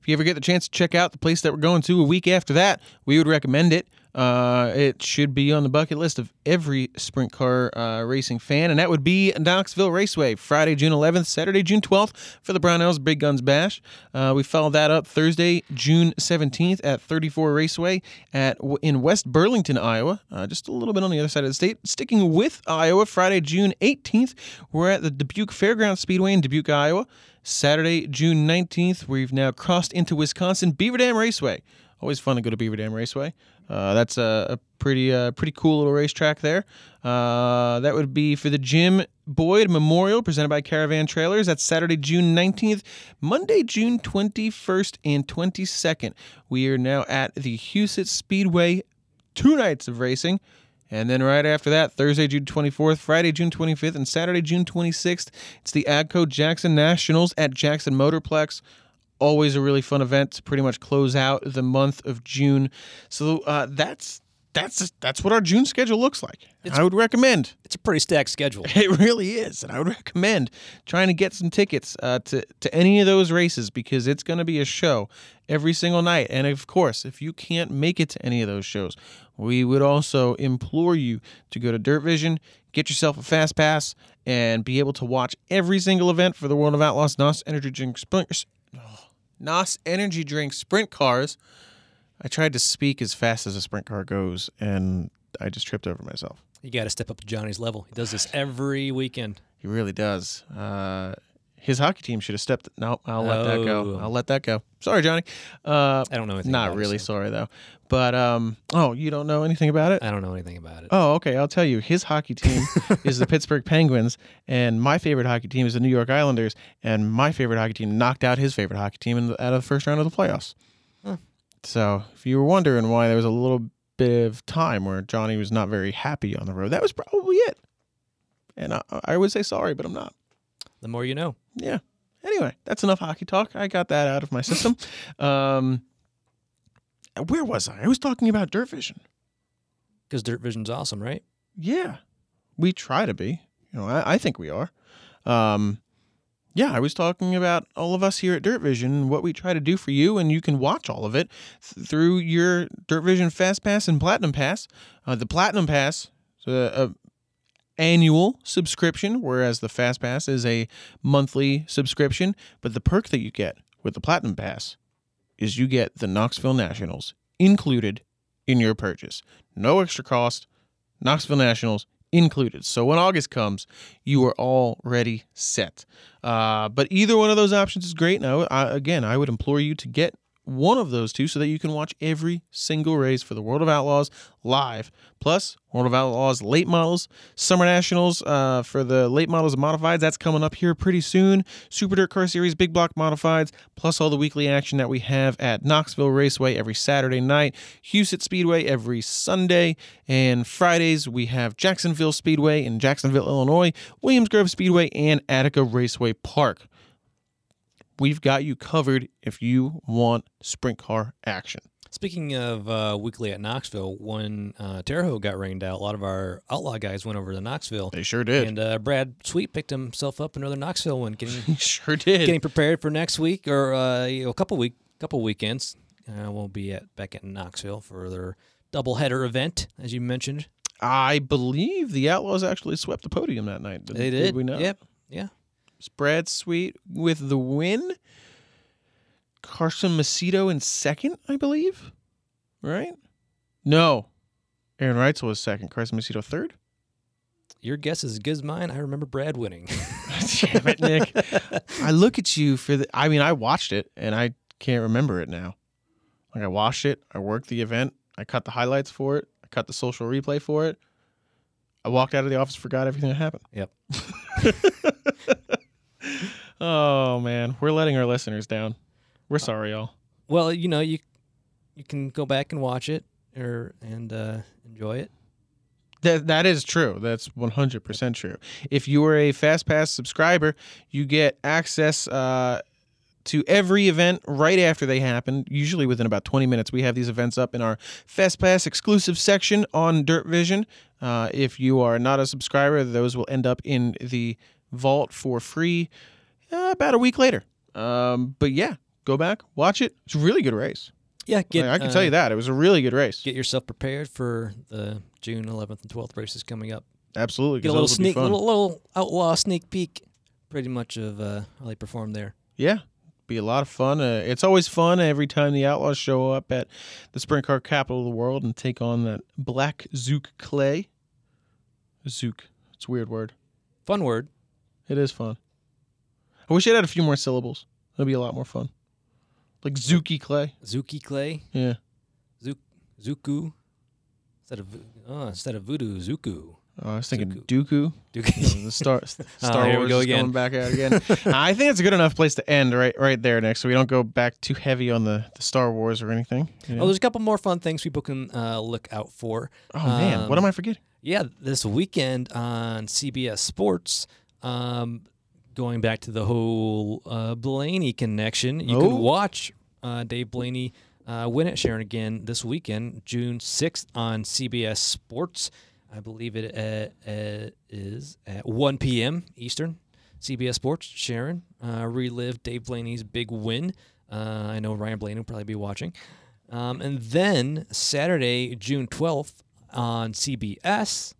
If you ever get the chance to check out the place that we're going to a week after that, we would recommend it. Uh, it should be on the bucket list of every sprint car uh, racing fan, and that would be Knoxville Raceway, Friday, June 11th, Saturday, June 12th for the Brownells Big Guns Bash. Uh, we followed that up Thursday, June 17th at 34 Raceway at in West Burlington, Iowa, uh, just a little bit on the other side of the state. Sticking with Iowa, Friday, June 18th, we're at the Dubuque Fairgrounds Speedway in Dubuque, Iowa. Saturday, June 19th, we've now crossed into Wisconsin, Beaver Dam Raceway. Always fun to go to Beaver Dam Raceway. Uh, that's a, a pretty uh, pretty cool little racetrack there. Uh, that would be for the Jim Boyd Memorial presented by Caravan Trailers. That's Saturday, June 19th. Monday, June 21st and 22nd. We are now at the Huset Speedway. Two nights of racing. And then right after that, Thursday, June 24th, Friday, June 25th, and Saturday, June 26th, it's the AGCO Jackson Nationals at Jackson Motorplex. Always a really fun event to pretty much close out the month of June. So uh, that's that's that's what our June schedule looks like. I would recommend. It's a pretty stacked schedule. (laughs) It really is, and I would recommend trying to get some tickets uh, to to any of those races because it's going to be a show every single night. And of course, if you can't make it to any of those shows, we would also implore you to go to Dirt Vision, get yourself a fast pass, and be able to watch every single event for the World of Outlaws NOS Energy Drink Sprint. NOS Energy Drink Sprint Cars. I tried to speak as fast as a sprint car goes, and I just tripped over myself. You got to step up to Johnny's level. He does this every weekend. He really does. Uh, his hockey team should have stepped. No, I'll let that go. Oh. I'll let that go. Sorry, Johnny. Uh, I don't know anything not about it, really so- sorry though. But um, oh, you don't know anything about it? I don't know anything about it. Oh, okay. I'll tell you. His hockey team (laughs) is the Pittsburgh Penguins, and my favorite hockey team is the New York Islanders. And my favorite hockey team knocked out his favorite hockey team in the, out of the first round of the playoffs. So, if you were wondering why there was a little bit of time where Johnny was not very happy on the road, that was probably it. And I, I would say sorry, but I'm not. The more you know. Yeah. Anyway, that's enough hockey talk. I got that out of my system. (laughs) um, where was I? I was talking about Dirt Vision. Because Dirt Vision's awesome, right? Yeah, we try to be. You know, I, I think we are. Um, yeah, I was talking about all of us here at Dirt Vision, what we try to do for you, and you can watch all of it th- through your Dirt Vision Fast Pass and Platinum Pass. Uh, the Platinum Pass is a, a annual subscription, whereas the Fast Pass is a monthly subscription. But the perk that you get with the Platinum Pass is you get the Knoxville Nationals included in your purchase. No extra cost. Knoxville Nationals included. So when August comes, you are already set. Uh, but either one of those options is great. Now, again, I would implore you to get one of those two so that you can watch every single race for the World of Outlaws live. Plus, World of Outlaws late models, Summer Nationals uh, for the late models and modifieds. That's coming up here pretty soon. Super Dirt Car Series Big Block modifieds, plus all the weekly action that we have at Knoxville Raceway every Saturday night, Huset Speedway every Sunday, and Fridays we have Jacksonville Speedway in Jacksonville, Illinois, Williams Grove Speedway, and Attica Raceway Park we've got you covered if you want sprint car action. Speaking of uh, weekly at Knoxville, when uh, Terre Haute got rained out, a lot of our outlaw guys went over to Knoxville. They sure did. And uh, Brad Sweet picked himself up another Knoxville one, getting (laughs) He sure did. getting prepared for next week or uh, you know, a couple week couple weekends. Uh, we'll be at back at Knoxville for their doubleheader event, as you mentioned. I believe the Outlaws actually swept the podium that night. Did, They did. we know? Yep. Yeah. Brad Sweet with the win. Carson Macedo in second, I believe. Right? No. Aaron Reutzel was second. Carson Macedo third. Your guess is as good as mine. I remember Brad winning. (laughs) Damn it, Nick. I look at you for the. I mean, I watched it and I can't remember it now. Like, I watched it. I worked the event. I cut the highlights for it. I cut the social replay for it. I walked out of the office, forgot everything that happened. Yep. (laughs) oh, man. We're letting our listeners down. We're sorry, y'all. well, you know, you you can go back and watch it or and uh, enjoy it. That that is true. That's one hundred percent true. If you are a Fast Pass subscriber, you get access uh, to every event right after they happen. Usually within about twenty minutes, we have these events up in our Fast Pass exclusive section on Dirt Vision. Uh, if you are not a subscriber, those will end up in the vault for free uh, about a week later. Um, but yeah, go back, watch it. It's a really good race. Yeah, get, Like, I can uh, tell you that it was a really good race. Get yourself prepared for the June 11th and 12th races coming up. Absolutely, Get a little those will be sneak, little, little outlaw sneak peek, pretty much of uh, how they perform there. Yeah, be a lot of fun. Uh, it's always fun every time the Outlaws show up at the sprint car capital of the world and take on that black Zook clay. Zook. It's a weird word. Fun word. It is fun. I wish it had a few more syllables. That'd be a lot more fun. Like Zuki clay. Zuki clay, Yeah. Zuk, Zuku, instead of oh, instead of voodoo, Zuku. Oh, I was thinking. Dooku. Dooku. (laughs) the Star (laughs) Star Oh, Wars go again. going back out again. (laughs) I think it's a good enough place to end right right there, Nick. So we don't go back too heavy on the, the Star Wars or anything. you know? Oh, there's a couple more fun things people can uh, look out for. oh man, what Um, am I forgetting? Yeah, this weekend on CBS Sports, um, going back to the whole uh, Blaney connection, you Oh. can watch uh, Dave Blaney uh, win at Sharon again this weekend, June 6th on CBS Sports. I believe it uh, uh, is at 1 p.m. Eastern. CBS Sports, Sharon, uh, relive Dave Blaney's big win. Uh, I know Ryan Blaney will probably be watching. Um, and then Saturday, June 12th on CBS.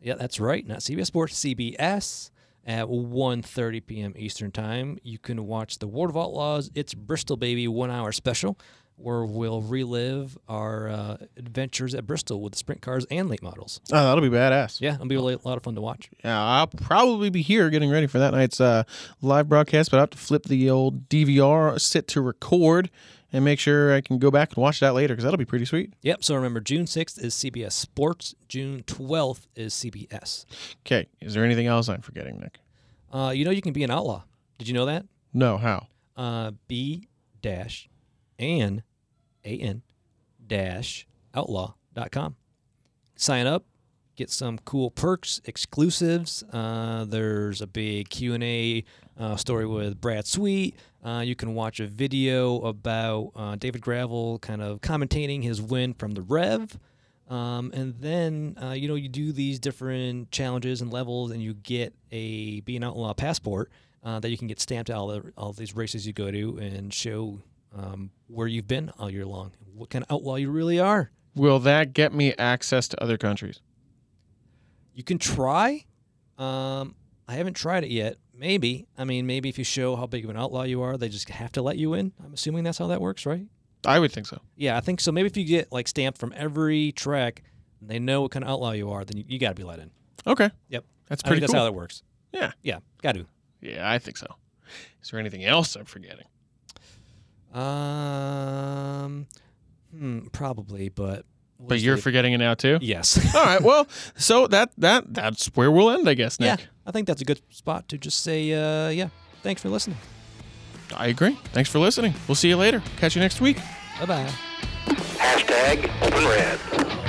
Yeah, that's right. Not CBS Sports, CBS at 1.30 p.m. Eastern Time. You can watch the World of Outlaws, It's Bristol Baby one hour special, where we'll relive our uh, adventures at Bristol with the sprint cars and late models. Oh, that'll be badass. Yeah, it'll be a lot of fun to watch. Yeah, I'll probably be here getting ready for that night's uh, live broadcast, but I have to flip the old DVR, sit to record, and make sure I can go back and watch that later because that'll be pretty sweet. Yep, so remember, June 6th is CBS Sports, June 12th is CBS. Okay, is there anything else I'm forgetting, Nick? Uh, you know, you can be an outlaw. Did you know that? No, how? uh, B dash an A N dash outlaw.com. Sign up, get some cool perks, exclusives. Uh, there's a big Q&A uh, story with Brad Sweet. Uh, you can watch a video about uh, David Gravel kind of commentating his win from the Rev. Um, and then, uh, you know, you do these different challenges and levels, and you get a Be an Outlaw passport uh, that you can get stamped at all, the, all these races you go to and show um, where you've been all year long, what kind of outlaw you really are. Will that get me access to other countries? You can try. Um, I haven't tried it yet. Maybe. I mean, maybe if you show how big of an outlaw you are, they just have to let you in. I'm assuming that's how that works, right? I would think so. Yeah, I think so. Maybe if you get like stamped from every track, and they know what kind of outlaw you are, then you, you got to be let in. Okay. Yep. That's I pretty think that's cool. how that works. Yeah. Yeah, got to. Yeah, I think so. Is there anything else I'm forgetting? Um, hmm, probably, but. we'll But you're leave- forgetting it now too. Yes. All right. Well, (laughs) so that that that's where we'll end, I guess, Nick. Yeah, I think that's a good spot to just say, uh, yeah, thanks for listening. I agree. Thanks for listening. We'll see you later. Catch you next week. Bye bye. Hashtag open red.